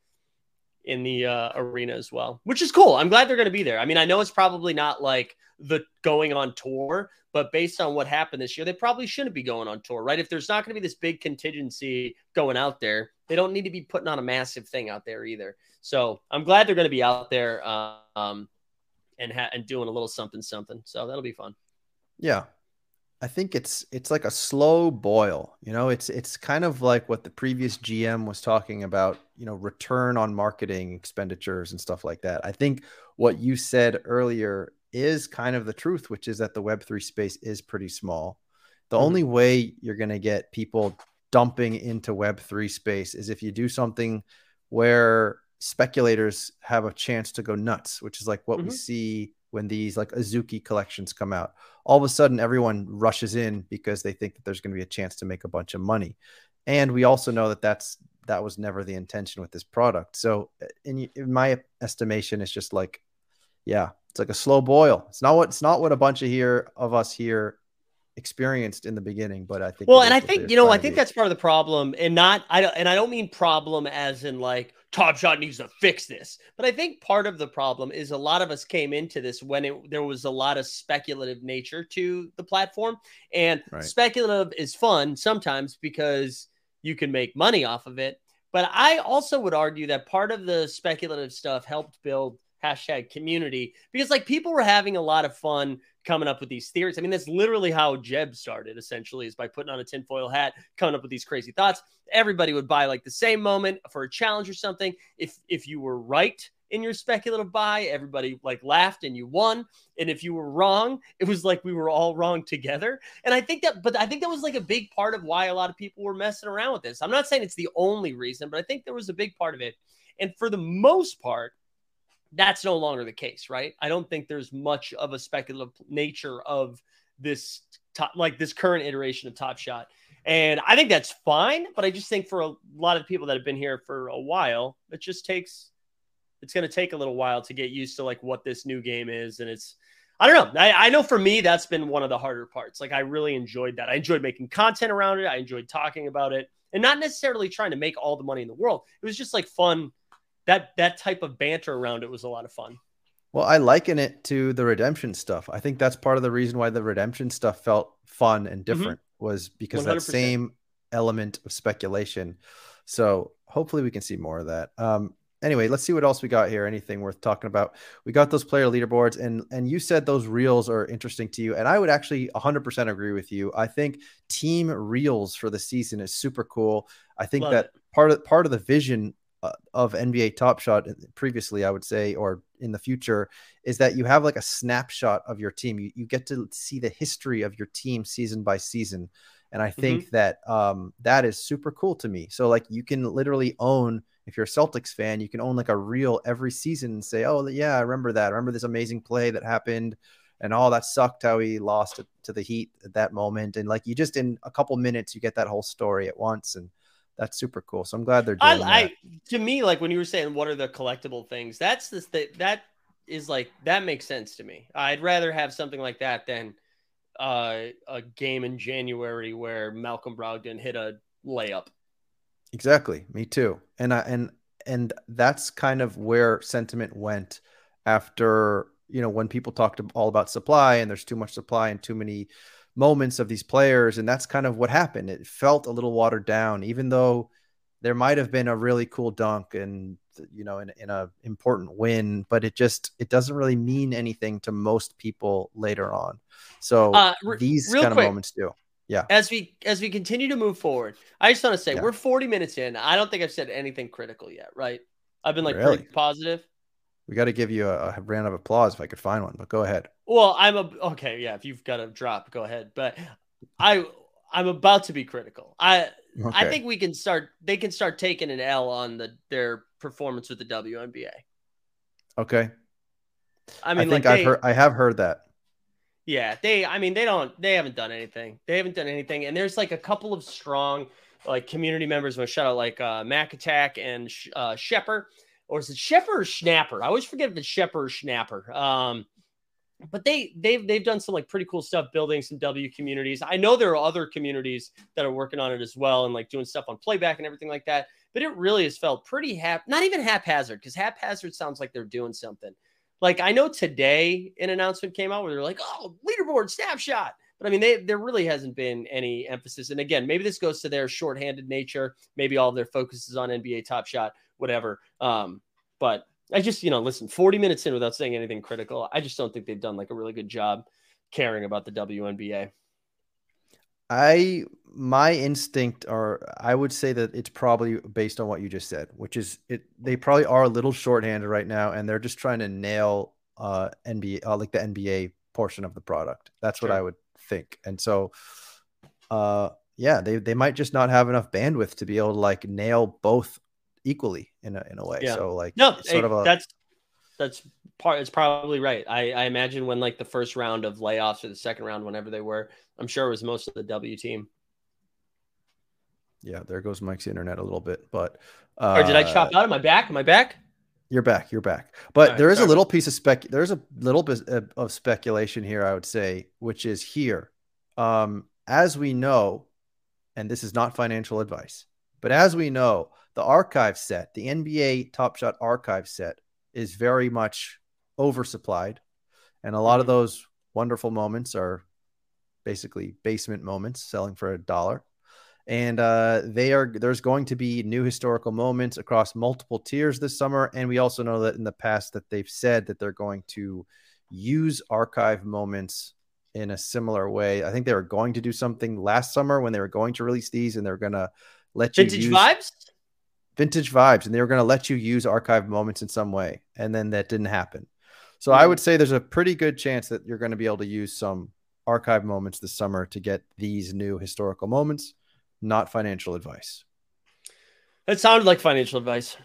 in the uh, arena as well, which is cool. I'm glad they're going to be there. I mean, I know it's probably not like the going on tour, but based on what happened this year, they probably shouldn't be going on tour, right? If there's not going to be this big contingency going out there, they don't need to be putting on a massive thing out there either. So I'm glad they're going to be out there um, and ha- and doing a little something something. So that'll be fun. Yeah. I think it's it's like a slow boil. You know, it's it's kind of like what the previous GM was talking about, you know, return on marketing expenditures and stuff like that. I think what you said earlier is kind of the truth, which is that the web3 space is pretty small. The Mhm. only way you're going to get people dumping into web3 space is if you do something where speculators have a chance to go nuts, which is like what we Mhm. see when these like Azuki collections come out. All of a sudden everyone rushes in because they think that there's going to be a chance to make a bunch of money. And we also know that that's that was never the intention with this product. So uh, in, in my estimation it's just like yeah it's like a slow boil. It's not what it's not what a bunch of here of us here experienced in the beginning but i think Well, and I think you know, I think that's part of the problem, and not I don't, and I don't mean problem as in like Top Shot needs to fix this. But I think part of the problem is a lot of us came into this when it, there was a lot of speculative nature to the platform. And Right. speculative is fun sometimes because you can make money off of it. But I also would argue that part of the speculative stuff helped build hashtag community because like people were having a lot of fun coming up with these theories. I mean, that's literally how Jeb started essentially is by putting on a tinfoil hat, coming up with these crazy thoughts. Everybody would buy like the same moment for a challenge or something. If if you were right in your speculative buy, everybody like laughed and you won. And if you were wrong, it was like we were all wrong together. And I think that, but I think that was like a big part of why a lot of people were messing around with this. I'm not saying it's the only reason, but I think there was a big part of it. And for the most part, that's no longer the case, right? I don't think there's much of a speculative nature of this top, like this current iteration of Top Shot. And I think that's fine, but I just think for a lot of people that have been here for a while, it just takes it's going to take a little while to get used to like what this new game is and it's I don't know. I, I know for me that's been one of the harder parts. Like I really enjoyed that. I enjoyed making content around it. I enjoyed talking about it and not necessarily trying to make all the money in the world. It was just like fun. That that type of banter around it was a lot of fun. Well, I liken it to the redemption stuff. I think that's part of the reason why the redemption stuff felt fun and different was because that 100%. same element of speculation. So hopefully we can see more of that. Um, anyway, let's see what else we got here. Anything worth talking about? We got those player leaderboards, and and you said those reels are interesting to you, and I would actually 100% agree with you. I think team reels for the season is super cool. I think Love that it. part of part of the vision of NBA Top Shot previously, I would say, or in the future, is that you have like a snapshot of your team. You, you get to see the history of your team season by season. And I think that um, that is super cool to me. So, like, you can literally own, if you're a Celtics fan, you can own like a reel every season and say, oh, yeah, I remember that. I remember this amazing play that happened. And all that sucked how he lost to the Heat at that moment. And like, you just in a couple minutes, you get that whole story at once. And that's super cool. So I'm glad they're doing I, that. I to me like when you were saying what are the collectible things that's this that that is like that makes sense to me i'd rather have something like that than uh, a game in january where malcolm brogdon hit a layup Exactly. Me too. And I and and that's kind of where sentiment went after, you know, when people talked all about supply and there's too much supply and too many moments of these players and that's kind of what happened. It felt a little watered down even though there might have been a really cool dunk and you know in, in a important win, but it just it doesn't really mean anything to most people later on. So Uh, re- these kind quick. of moments do. Yeah as we as we continue to move forward i just want to say Yeah. we're 40 minutes in i don't think i've said anything critical yet right i've been like Really? pretty positive We got to give you a, a round of applause if I could find one, but go ahead. well i'm a okay yeah if you've got a drop go ahead but i i'm about to be critical i I think we can start. They can start taking an L on the their performance with the WNBA. Okay. I mean, I, think like I've they, heard I have heard that. yeah, they. I mean, they don't. They haven't done anything. They haven't done anything. And there's like a couple of strong like community members. Want to shout out like uh, Mac Attack and Sh- uh, Shepper, or is it Shepper or Schnapper? I always forget if it's Shepper or Schnapper. Um, but they they've they've done some like pretty cool stuff building some W communities. I know there are other communities that are working on it as well and like doing stuff on playback and everything like that. But it really has felt pretty hap not even haphazard because haphazard sounds like they're doing something. Like I know today an announcement came out where they're like, oh, leaderboard snapshot. But I mean, they, there really hasn't been any emphasis. And again, maybe this goes to their shorthanded nature. Maybe all their focus is on NBA Top Shot, whatever. Um, but I just, you know, listen, 40 minutes in without saying anything critical, I just don't think they've done like a really good job caring about the WNBA. I my instinct or I would say that it's probably based on what you just said, which is it they probably are a little shorthanded right now and they're just trying to nail uh NBA uh, like the NBA portion of the product. That's what I would think. And so uh yeah, they they might just not have enough bandwidth to be able to like nail both equally in a in a way. Yeah. So like No, it's sort hey, of a that's that's part. It's probably right. I, I imagine when like the first round of layoffs or the second round, whenever they were, I'm sure it was most of the W team. yeah, there goes Mike's internet a little bit, but uh or did I chop out? of my back? Am I back? You're back. You're back. But right, there is a little piece of spec. There's a little bit of- speculation here, I would say, which is here. Um, as we know, and this is not financial advice, but as we know, The archive set, the NBA Top Shot archive set, is very much oversupplied, and a lot of Mhm. those wonderful moments are basically basement moments selling for a dollar. And uh, they are there's going to be new historical moments across multiple tiers this summer, and we also know that in the past that they've said that they're going to use archive moments in a similar way. I think they were going to do something last summer when they were going to release these, and they're going to let you Vintage use vibes. vintage vibes, and they were going to let you use archive moments in some way, and then that didn't happen. So I Mhm. would say there's a pretty good chance that you're going to be able to use some archive moments this summer to get these new historical moments. Not financial advice. That sounded like financial advice.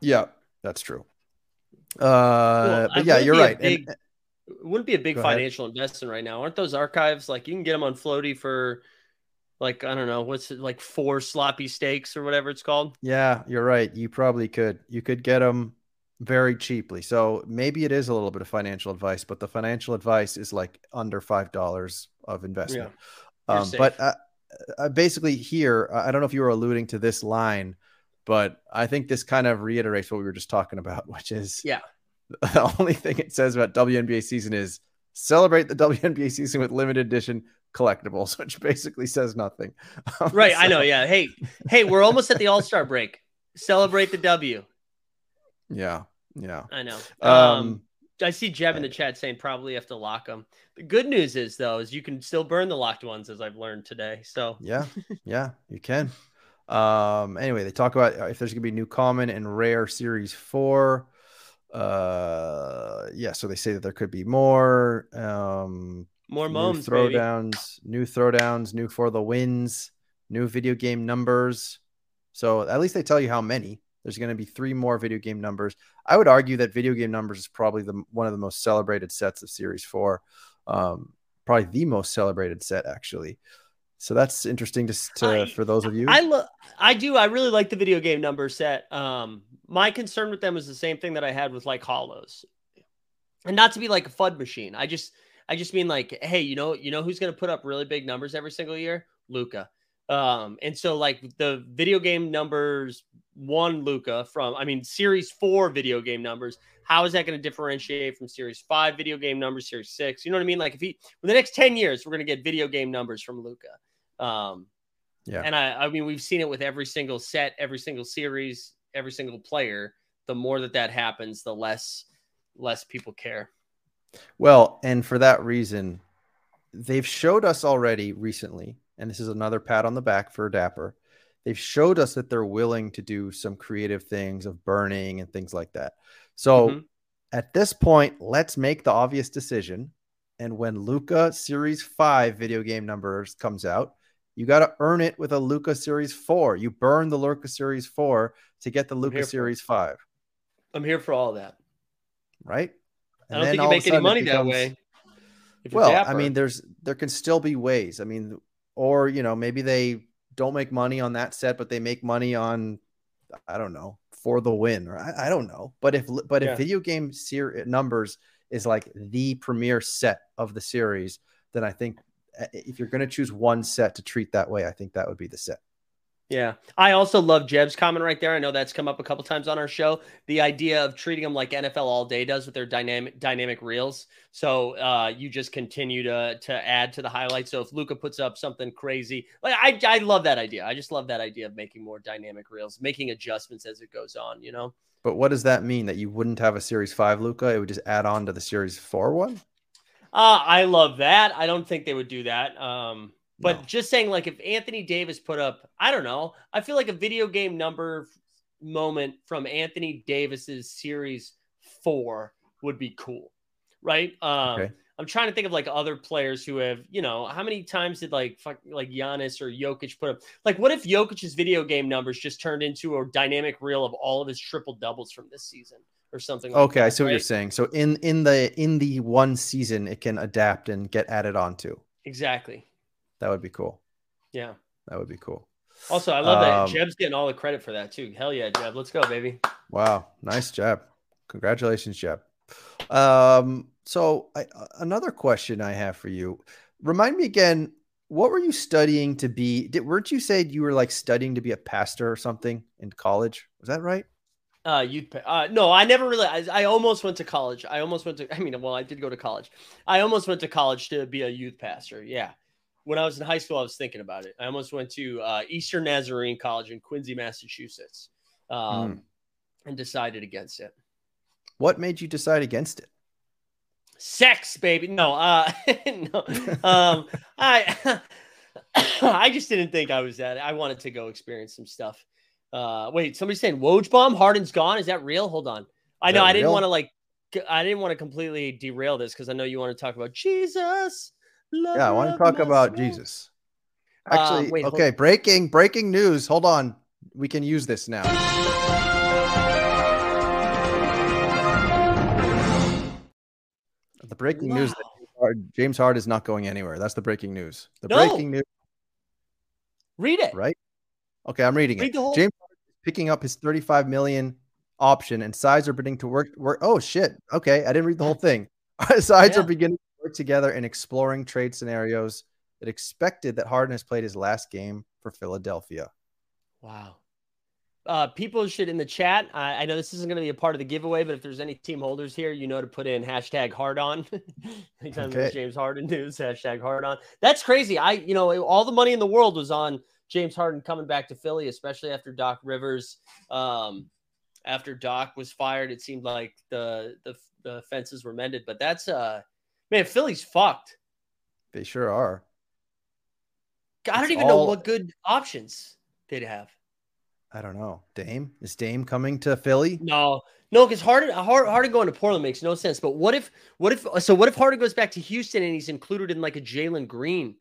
Yeah, that's true. Uh, Well, but yeah, you're right. big- and, It wouldn't be a big Go ahead. financial investment right now. Aren't those archives like you can get them on Flowty for like I don't know what's it like four sloppy steaks or whatever it's called. yeah, you're right. You probably could. You could get them very cheaply. So maybe it is a little bit of financial advice, but the financial advice is like under five dollars of investment. You're Um, but uh, uh, basically, here, uh, I don't know if you were alluding to this line, but I think this kind of reiterates what we were just talking about, which is Yeah. the only thing it says about WNBA season is celebrate the WNBA season with limited edition collectibles, which basically says nothing. Um, Right, I know. Yeah. Hey, hey, we're almost at the All Star break. Celebrate the W. Yeah. Yeah. I know. Um, Um, I see Jeb in the chat saying probably have to lock them. The good news is though is you can still burn the locked ones as I've learned today. So Yeah, yeah, you can. Um, anyway, they talk about uh, if there's gonna be new common and rare series four. Uh, yeah, so they say that there could be more. Um, more new moms, baby. throwdowns, new throwdowns, new for the wins, new video game numbers. So at least they tell you how many. There's going to be three more video game numbers. I would argue that video game numbers is probably the one of the most celebrated sets of Series Four, um, probably the most celebrated set actually. So that's interesting to, to I- for those of you. I lo- I do. I really like the video game number set. Um, my concern with them is the same thing that I had with like hollows, and not to be like a FUD machine. I just, I just mean like, hey, you know, you know who's going to put up really big numbers every single year? Luka. Um, and so like the video game numbers one Luka from, I mean, series four video game numbers. How is that going to differentiate from series five video game numbers, series six? You know what I mean? Like if he, for the next 10 years, we're going to get video game numbers from Luka. Um, yeah, and I, I mean, we've seen it with every single set, every single series, every single player. The more that that happens, the less less people care. Well, and for that reason, they've showed us already recently, and this is another pat on the back for Dapper. They've showed us that they're willing to do some creative things of burning and things like that. So Mhm. at this point, let's make the obvious decision. And when Luka Series 5 video game numbers comes out, you got to earn it with a Luka Series 4. You burn the Luka Series 4 to get the Luca for. Series 5, I'm here for all that. right? I And don't then think you make any money that way. Well, I mean, there's there can still be ways. I mean, or you know, maybe they don't make money on that set, but they make money on I don't know for the win, or I, I don't know. But if but Yeah. if video game ser- numbers is like the premier set of the series, then I think uh, if you're going to choose one set to treat that way, I think that would be the set. Yeah. I also love Jeb's comment right there. I know that's come up a couple times on our show. The idea of treating them like NFL All Day does with their dynamic dynamic reels. So uh, you just continue to to add to the highlights. So if Luka puts up something crazy, like I I love that idea. I just love that idea of making more dynamic reels, making adjustments as it goes on. You know. But what does that mean? That you wouldn't have a series five Luka? It would just add on to the series four one. Uh, I love that. I don't think they would do that. Um, but No. just saying, like, if Anthony Davis put up, I don't know, I feel like a video game number moment from Anthony Davis's series four would be cool, right? Um, Okay. I'm trying to think of like other players who have, you know, how many times did like fuck, like Giannis or Jokic put up? Like, what if Jokic's video game numbers just turned into a dynamic reel of all of his triple doubles from this season or something? Like Okay, I that, see what you're saying. So in in the in the one season, it can adapt and get added onto. Exactly. That would be cool. Yeah. That would be cool. Also, I love that Um, Jeb's getting all the credit for that too. Hell yeah, Jeb. Let's go, baby. Wow, nice job. Congratulations, Jeb. Um, so I, another question I have for you. Remind me again what were you studying to be? Did, weren't you say you were like studying to be a pastor or something in college? Was that right? Uh, youth. Uh, no, I never really. I, I almost went to college. I almost went to. I mean, well, I did go to college. I almost went to college to be a youth pastor. Yeah, when I was in high school, I was thinking about it. I almost went to uh, Eastern Nazarene College in Quincy, Massachusetts, um, and decided against it. What made you decide against it? Sex, baby. No, uh, no. Um, I, I just didn't think I was that. I wanted to go experience some stuff. Uh, wait, somebody's saying Woj bomb Harden's gone. Is that real? Hold on. I know I didn't want to like. I didn't want to completely derail this because I know you want to talk about Jesus. Yeah, I want to talk about soul. Jesus. Uh, Actually, wait, hold- okay, breaking breaking news. Hold on. We can use this now. The breaking news that Wow. James Hard- James Hard is not going anywhere. That's the breaking news. The No. breaking news, Read it. right? Okay, I'm reading Read it. whole. James Harden is picking up his 35 million option, and sides are beginning to work. Work. Oh shit. Okay, I didn't read the whole thing. sides Yeah. are beginning work together and exploring trade scenarios. It expected that Harden has played his last game for Philadelphia. Wow. Uh, people should in the chat. I, I know this isn't going to be a part of the giveaway, but if there's any team holders here, you know to put in hashtag hard on. Anytime there's Okay. James Harden news, hashtag hard on. That's crazy. I, you know, all the money in the world was on James Harden coming back to Philly, especially after Doc Rivers. Um, after Doc was fired, it seemed like the the the fences were mended. But that's uh, man, Philly's fucked. They sure are. I don't It's even know what good options they'd have. I don't know. Dame is Dame coming to Philly? No, no, because Harden, Hard- Harden going to Portland makes no sense. But what if, what if, so what if Harden goes back to Houston and he's included in like a Jalen Green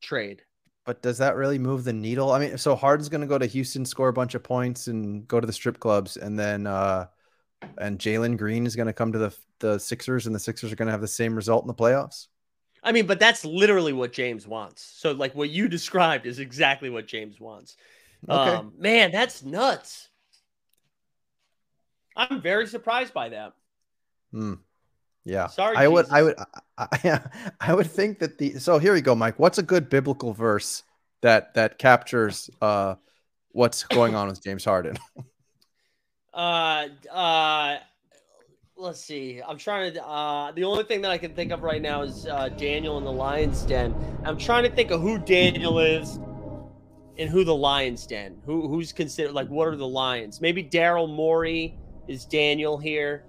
trade? But does that really move the needle? I mean, so Harden's going to go to Houston, score a bunch of points, and go to the strip clubs, and then uh and Jalen Green is going to come to the the Sixers, and the Sixers are going to have the same result in the playoffs. I mean, but that's literally what James wants. So like what you described is exactly what James wants. Okay. Um, man, that's nuts. I'm very surprised by that. Hmm. Yeah. Sorry, I would. I would. I, I, I would think that the. So here we go, Mike. What's a good biblical verse that that captures uh what's going on with James Harden? Uh, uh, let's see. I'm trying to. Uh, the only thing that I can think of right now is uh, Daniel in the Lions Den. I'm trying to think of who Daniel is and who the Lions Den. Who who's considered like what are the Lions? Maybe Daryl Morey is Daniel here,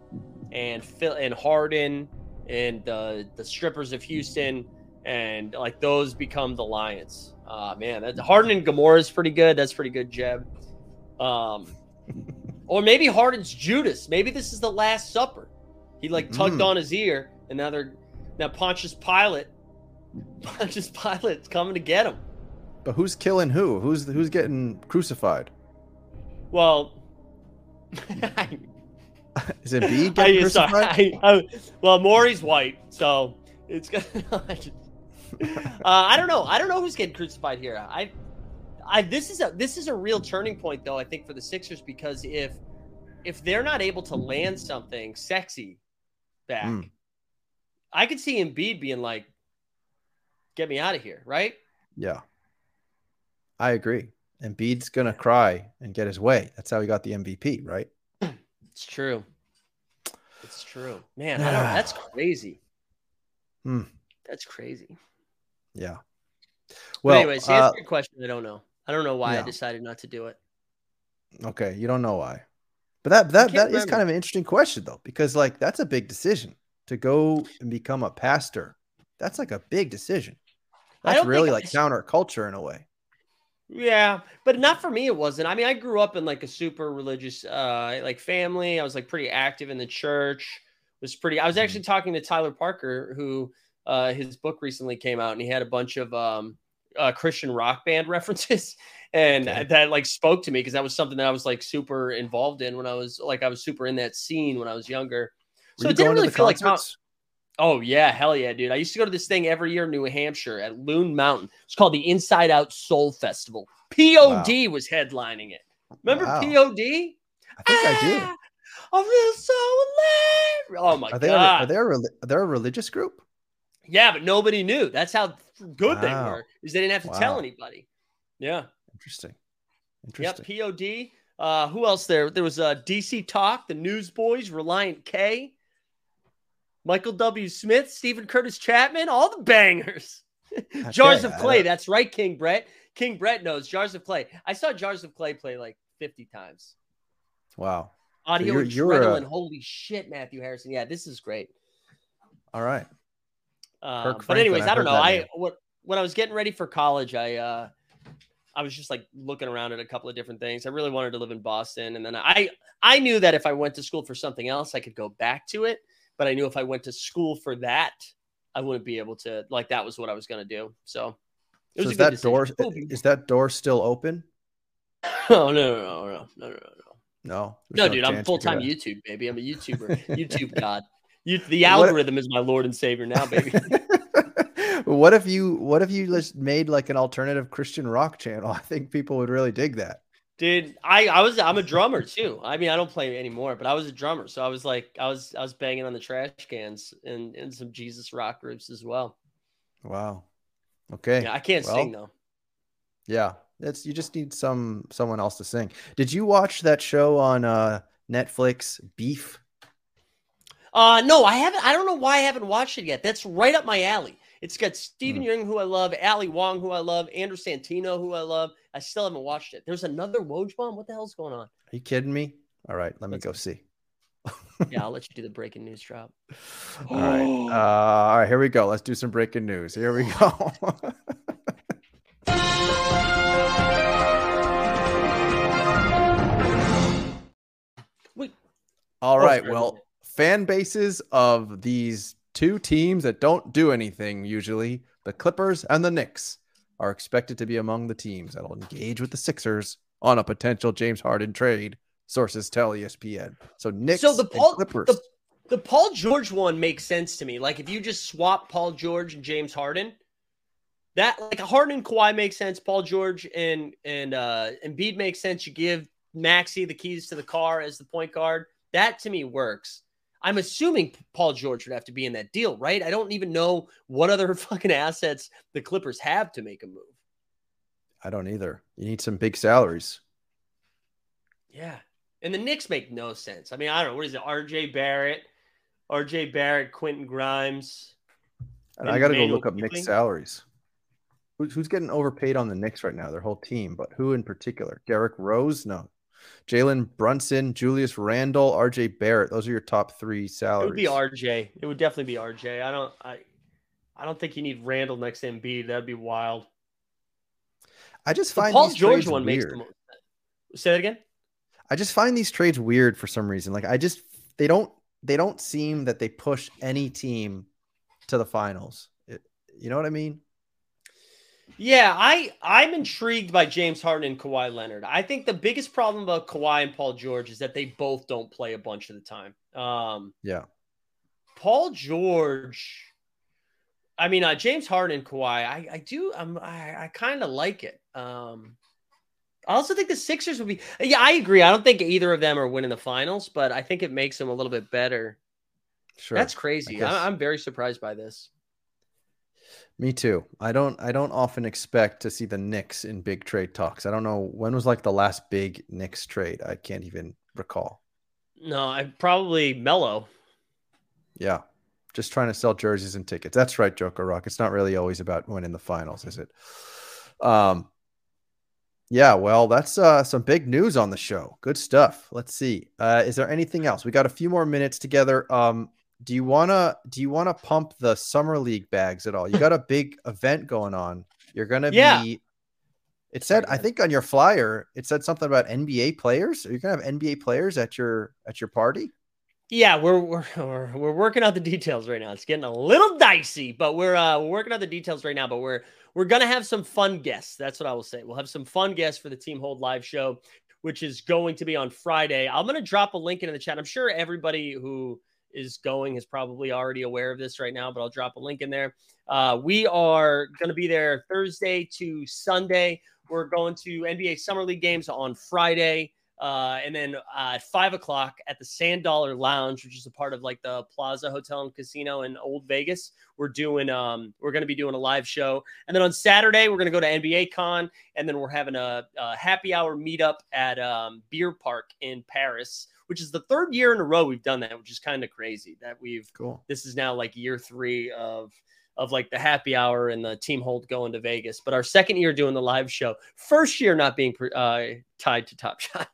and Phil and Harden and the the strippers of Houston, and like those become the Lions. Uh man, that Harden and Gomorrah is pretty good. That's pretty good, Jeb. Um. Or maybe Harden's Judas. Maybe this is the Last Supper. He like tugged Mm. on his ear, and now they're now Pontius Pilate. Pontius Pilate's coming to get him. But who's killing who? Who's who's getting crucified? Well, Is it B I, getting sorry, crucified? I- I- well, Morey's white, so it's gonna. uh, I don't know. I don't know who's getting crucified here. I, I this is a this is a real turning point though. I think for the Sixers because if if they're not able to land something sexy back, Mm. I could see Embiid being like, "Get me out of here!" Right? Yeah. I agree. Embiid's gonna cry and get his way. That's how he got the MVP, right? It's true. It's true, man. I don't, that's crazy. Hmm. That's crazy. Yeah. Well, anyways, to uh, answer your question, I don't know. I don't know why I decided not to do it. okay, you don't know why. But that that that is kind of an interesting question though, because like that's a big decision to go and become a pastor. That's like a big decision. That's really like I- counterculture in a way. Yeah, but not for me. It wasn't. I mean, I grew up in like a super religious, uh, like family. I was like pretty active in the church. Was pretty. I was actually Mm-hmm. talking to Tyler Parker, who uh, his book recently came out, and he had a bunch of um, uh, Christian rock band references, and Okay. that like spoke to me because that was something that I was like super involved in when I was like I was super in that scene when I was younger. Were So you it didn't really feel like concerts? Oh yeah, hell yeah, dude! I used to go to this thing every year in New Hampshire at Loon Mountain. It's called the Inside Out Soul Festival. POD was headlining it. Remember Wow. POD? I think I do. Ah, I feel so alive. Oh my Are they a, god! are they a, are they a religious group? Yeah, but nobody knew. That's how good they Wow. were. Is they didn't have to tell anybody. Yeah. Interesting. Interesting. Yep. POD. Uh, who else there? There was uh, DC Talk, the Newsboys, Relient K, Michael W. Smith, Steven Curtis Chapman, all the bangers. Jars of Clay. That's right, King Brett. King Brett knows Jars of Clay. I saw Jars of Clay play like 50 times. Wow. Audio you're- you're, uh, adrenaline. Holy shit, Matthew Harrison. Yeah, this is great. All right. Uh, but anyways, I don't know. I name. what when I was getting ready for college, I uh I was just like looking around at a couple of different things. I really wanted to live in Boston, and then I I knew that if I went to school for something else, I could go back to it. But I knew if I went to school for that, I wouldn't be able to. Like that was what I was going to do. So it So is that decision. door Oh, is that door still open? no, no, no, no, no, no, no, no. No. No, dude, I'm full time YouTube, baby. I'm a YouTuber, YouTube god. You, the algorithm is my Lord and Savior now, baby. what if you what if you just made like an alternative Christian rock channel? I think people would really dig that. Dude, I I was I'm a drummer too. I mean, I don't play anymore, but I was a drummer, so I was like I was I was banging on the trash cans and and some Jesus rock groups as well. Wow. Okay. Yeah, I can't well, sing though. Yeah. It's you just need some someone else to sing. Did you watch that show on uh Netflix, Beef? Uh no, I haven't. I don't know why I haven't watched it yet. That's right up my alley. It's got Steven Hmm. Yeun, who I love, Ali Wong, who I love, Andrew Santino, who I love. I still haven't watched it. There's another Woj bomb. What the hell's going on? Are you kidding me? All right, let me Let's go see. Yeah, I'll let you do the breaking news drop. All right. Uh, all right, here we go. Let's do some breaking news. Here we go. Wait, all Oh, Well, fan bases of these two teams that don't do anything usually, the Clippers and the Knicks, are expected to be among the teams that'll engage with the Sixers on a potential James Harden trade. Sources tell ESPN. So Knicks so the Paul Clippers. the, the Paul George one makes sense to me. Like if you just swap Paul George and James Harden, that like Harden and Kawhi makes sense. Paul George and and uh Embiid makes sense. You give Maxey the keys to the car as the point guard. That to me works. I'm assuming Paul George would have to be in that deal, right? I don't even know what other fucking assets the Clippers have to make a move. I don't either. You need some big salaries. Yeah. And the Knicks make no sense. I mean, I don't know. What is it? RJ Barrett, RJ Barrett, Quentin Grimes. And I got to go look up Knicks salaries. Who's, who's getting overpaid on the Knicks right now? Their whole team, but who in particular? Derrick Rose? No. Jalen Brunson, Julius Randle, RJ Barrett. Those are your top three It salaries. would be RJ. It would definitely be RJ. I don't I I don't think you need Randle next to Embiid. That'd be wild. I just The find Paul these George trades one makes weird. the most Say that again? I just find these trades weird for some reason. Like I just they don't they don't seem that they push any team to the finals. It- you know what I mean? Yeah, I I'm intrigued by James Harden and Kawhi Leonard. I think the biggest problem about Kawhi and Paul George is that they both don't play a bunch of the time. Um, Yeah. Paul George, I mean uh, James Harden and Kawhi, I I do I'm, I I kind of like it. Um, I also think the Sixers would be. Yeah, I agree. I don't think either of them are winning the finals, but I think it makes them a little bit better. Sure. That's crazy. I, I'm very surprised by this. Me too. I don't I don't often expect to see the Knicks in big trade talks. I don't know when was like the last big Knicks trade. I can't even recall. No, I probably Melo. Yeah. Just trying to sell jerseys and tickets. That's right, Joker Rock. It's not really always about winning the finals, is it? Um yeah, well, that's uh some big news on the show. Good stuff. Let's see. Uh is there anything else? We got a few more minutes together. Um do you wanna do you wanna pump the summer league bags at all? You got a big event going on. You're gonna Yeah. be it said, I think on your flyer, it said something about NBA players. Are you gonna have NBA players at your at your party? Yeah, we're, we're we're we're working out the details right now. It's getting a little dicey, but we're uh we're working out the details right now. But we're we're gonna have some fun guests. That's what I will say. We'll have some fun guests for the Team Hold live show, which is going to be on Friday. I'm gonna drop a link into the chat. I'm sure everybody who is going is probably already aware of this right now, but I'll drop a link in there. Uh, we are gonna be there Thursday to Sunday. We're going to NBA Summer League games on Friday. Uh, and then uh, at five o'clock at the Sand Dollar Lounge, which is a part of like the Plaza Hotel and Casino in Old Vegas, we're doing um we're going to be doing a live show. And then on Saturday we're going to go to NBA Con, and then we're having a, a happy hour meetup at um, Beer Park in Paris, which is the third year in a row we've done that, which is kind of crazy that we've Cool. this is now like year three of of like the happy hour and the team hold going to Vegas. But our second year doing the live show, first year not being uh, tied to Top Shot.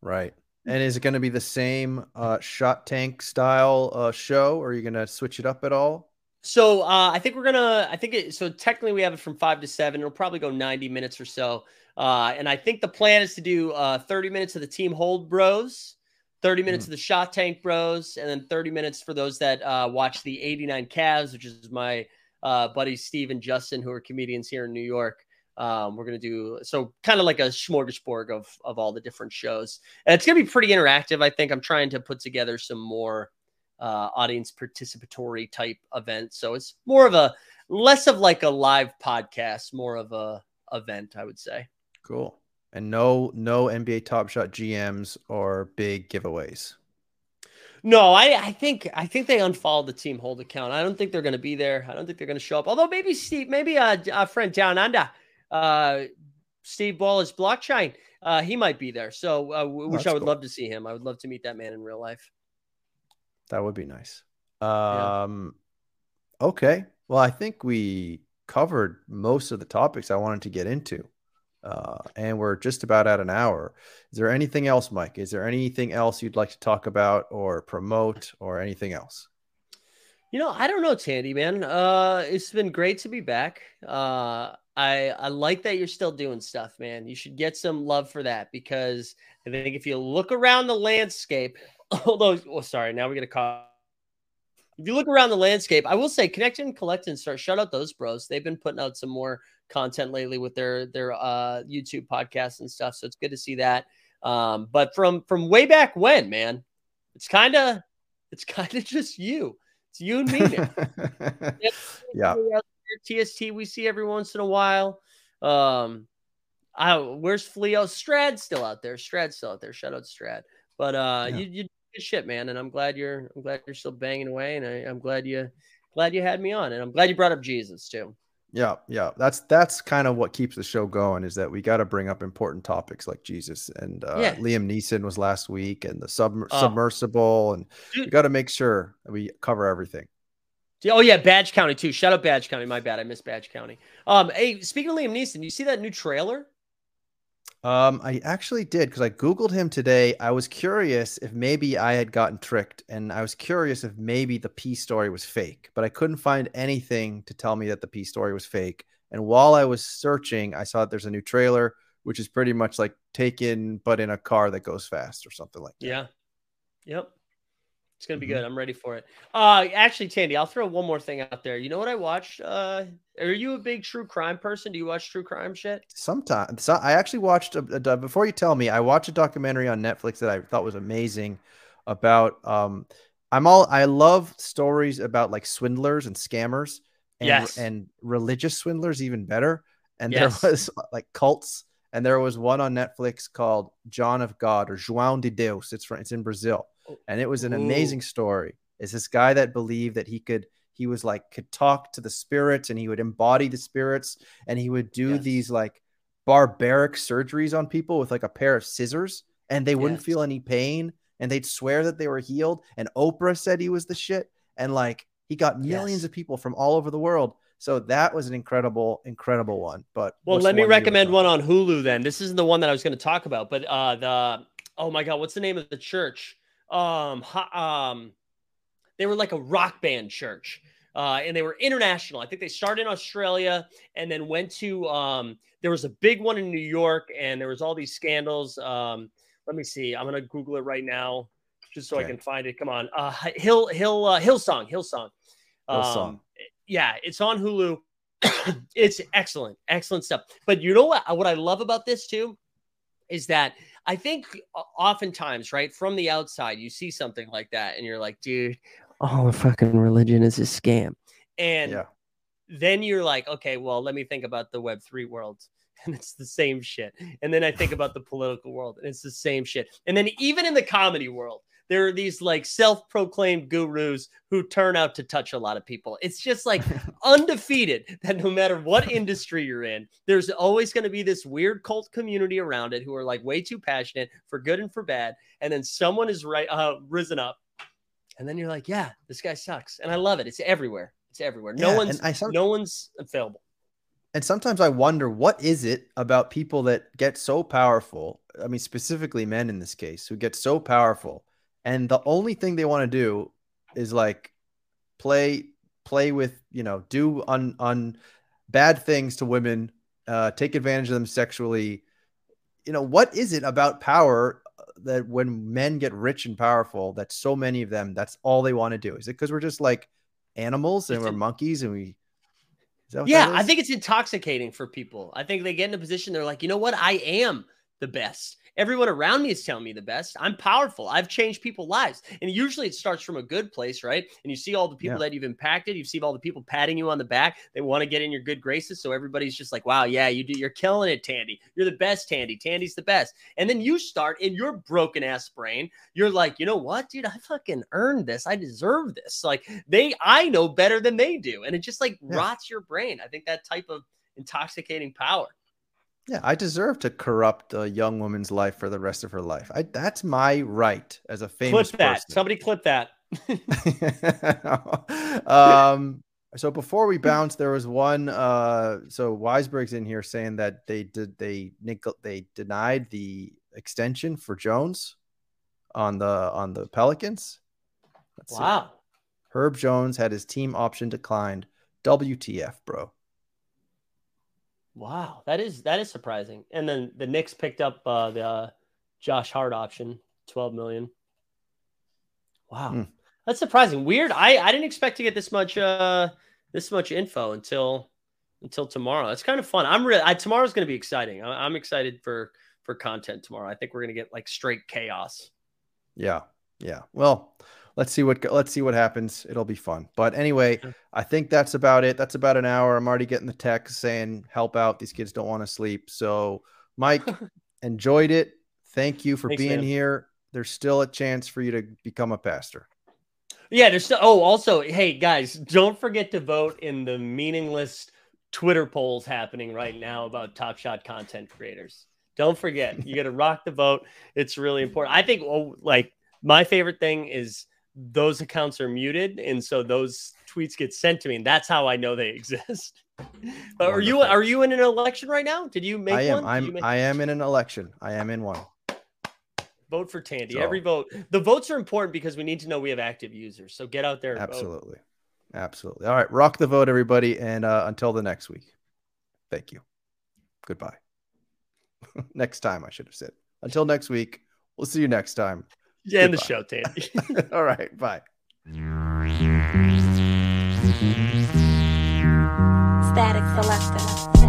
Right. And is it going to be the same uh, shot tank style uh, show, or are you going to switch it up at all? so uh, I think we're gonna. I think it. So technically we have it from five to seven. It'll probably go ninety minutes or so. Uh, and I think the plan is to do uh, thirty minutes of the team hold bros. 30 minutes Mm. of the shot tank bros and then 30 minutes for those that uh, watch the 89 Cavs, which is my uh, buddies Steve and Justin, who are comedians here in New York. Um, we're gonna do so kind of like a smorgasbord of of all the different shows. And it's gonna be pretty interactive. I think I'm trying to put together some more uh, audience participatory type event. So it's more of a less of like a live podcast, more of a event, I would say. Cool. And no, no NBA Top Shot GMs or big giveaways. No, I, I think I think they unfollowed the team hold account. I don't think they're going to be there. I don't think they're going to show up. Although maybe Steve, maybe uh, a friend down under, uh, Steve Wallace blockchain, uh, he might be there. So, uh, w- which I would cool. love to see him. I would love to meet that man in real life. That would be nice. Yeah. Um, okay. Well, I think we covered most of the topics I wanted to get into. Uh, and we're just about at an hour. Is there anything else, Mike? Is there anything else you'd like to talk about or promote or anything else? You know, I don't know, Tandy, man. Uh, it's been great to be back. Uh, I I like that you're still doing stuff, man. You should get some love for that because I think if you look around the landscape, although, oh, sorry, now we're gonna call. If you look around the landscape, I will say, connect and collect and start. Shout out those bros. They've been putting out some more content lately with their their uh, YouTube podcasts and stuff. So it's good to see that. Um, but from from way back when, man, it's kind of it's kind of just you. It's you and me yeah. TST we see every once in a while. Um, I where's Fleo? Strad's still out there. Strad's still out there. Shout out Strad. But uh, Yeah. you you good shit, man. And I'm glad you're I'm glad you're still banging away, and I, I'm glad you glad you had me on, and I'm glad you brought up Jesus too. Yeah, yeah. That's that's kind of what keeps the show going is that we got to bring up important topics like Jesus and uh, Yeah. Liam Neeson was last week and the sub Oh. submersible and we got to make sure that we cover everything. Oh yeah, Badge County too. Shout out Badge County. My bad, I missed Badge County. Um, hey, speaking of Liam Neeson, you see that new trailer? Um, I actually did because I googled him today. I was curious if maybe I had gotten tricked, and I was curious if maybe the P story was fake, but I couldn't find anything to tell me that the P story was fake. And while I was searching, I saw that there's a new trailer, which is pretty much like taken, but in a car that goes fast or something like that. Yeah. Yep. It's gonna be Mhm. good. I'm ready for it. Uh actually, Tandy, I'll throw one more thing out there. You know what I watched? Uh are you a big true crime person? Do you watch true crime shit? Sometimes so I actually watched a, a before you tell me, I watched a documentary on Netflix that I thought was amazing about um I'm all I love stories about like swindlers and scammers and Yes. and religious swindlers even better. And Yes. there was like cults and there was one on Netflix called John of God or João de Deus. It's from it's in Brazil. And it was an amazing story. It's this guy that believed that he could he was like could talk to the spirits and he would embody the spirits and he would do Yes. these like barbaric surgeries on people with like a pair of scissors and they wouldn't Yes. feel any pain and they'd swear that they were healed and Oprah said he was the shit and like he got millions Yes. of people from all over the world so that was an incredible incredible one but Well, let me one you were recommend one on Hulu then. This isn't the one that I was going to talk about, but uh the oh my god, what's the name of the church? Um um they were like a rock band church. Uh, and they were international. I think they started in Australia and then went to um there was a big one in New York and there was all these scandals. Um let me see. I'm gonna Google it right now just so I can find it. Come on. Uh Hill Hill uh, Hillsong, Hillsong. Hillsong. Um, yeah, it's on Hulu. it's excellent, excellent stuff. But you know what? What I love about this too is that I think oftentimes, right from the outside, you see something like that, and you're like, dude, all the fucking religion is a scam. And yeah then you're like, okay, well, let me think about the Web three world. and it's the same shit. And then I think about the political world, and it's the same shit. And then even in the comedy world, there are these like self-proclaimed gurus who turn out to touch a lot of people. It's just like undefeated that no matter what industry you're in, there's always going to be this weird cult community around it who are like way too passionate for good and for bad. And then someone is right uh, risen up, and then you're like, yeah, this guy sucks, and I love it. It's everywhere. It's everywhere. No Yeah, one's some- no one's available. and sometimes I wonder what is it about people that get so powerful? I mean, specifically men in this case, who get so powerful, and the only thing they want to do is like play play with you know do un un bad things to women, uh, take advantage of them sexually. You know what is it about power uh, that when men get rich and powerful, that so many of them that's all they want to do? Is it because we're just like animals and It's we're an- monkeys and we? Is that what Yeah, I think it's intoxicating for people. I think they get in a position they're like, you know what? I am the best. Everyone around me is telling me the best. I'm powerful. I've changed people's lives. And usually it starts from a good place, right? And you see all the people Yeah. that you've impacted. You see all the people patting you on the back. They want to get in your good graces. So everybody's just like, wow, yeah, you do, you're killing it, Tandy. You're the best, Tandy. Tandy's the best. And then you start in your broken ass brain. You're like, you know what, dude? I fucking earned this. I deserve this. Like they, I know better than they do. And it just like Yeah. rots your brain. I think that type of intoxicating power. Yeah, I deserve to corrupt a young woman's life for the rest of her life. I that's my right as a famous clip that. person. Somebody clip that. um so before we bounce, there was one uh so Weisberg's in here saying that they did they they denied the extension for Jones on the on the Pelicans. Let's see. Wow. Herb Jones had his team option declined. WTF, bro. Wow. That is that is surprising. And then the Knicks picked up uh, the uh, Josh Hart option, 12 million. Wow. Hmm. That's surprising. Weird. I I didn't expect to get this much uh this much info until until tomorrow. It's kind of fun. I'm really I, tomorrow's going to be exciting. I, I'm excited for for content tomorrow. I think we're going to get like straight chaos. Yeah, yeah. Well, let's see what let's see what happens. It'll be fun. But anyway, Sure. I think that's about it. That's about an hour. I'm already getting the text saying help out. These kids don't want to sleep. So, Mike, enjoyed it. Thank you for Thanks, being man. here. There's still a chance for you to become a pastor. Yeah, there's still. Oh, also, hey guys, don't forget to vote in the meaningless Twitter polls happening right now about Top Shot content creators. Don't forget, you got to rock the vote. It's really important. I think, oh, like my favorite thing is those accounts are muted, and so those tweets get sent to me, and that's how I know they exist. but are you are you in an election right now? Did you make I am. one? I'm. make- I am in an election. I am in one. vote for Tandy. So- Every vote. The votes are important because we need to know we have active users. So get out there and vote. Absolutely. Absolutely. All right. Rock the vote, everybody. And uh, until the next week, thank you. Goodbye. next time, I should have said. Until next week, we'll see you next time. Yeah, end the show, Tandy. All right. Bye. Static Selector.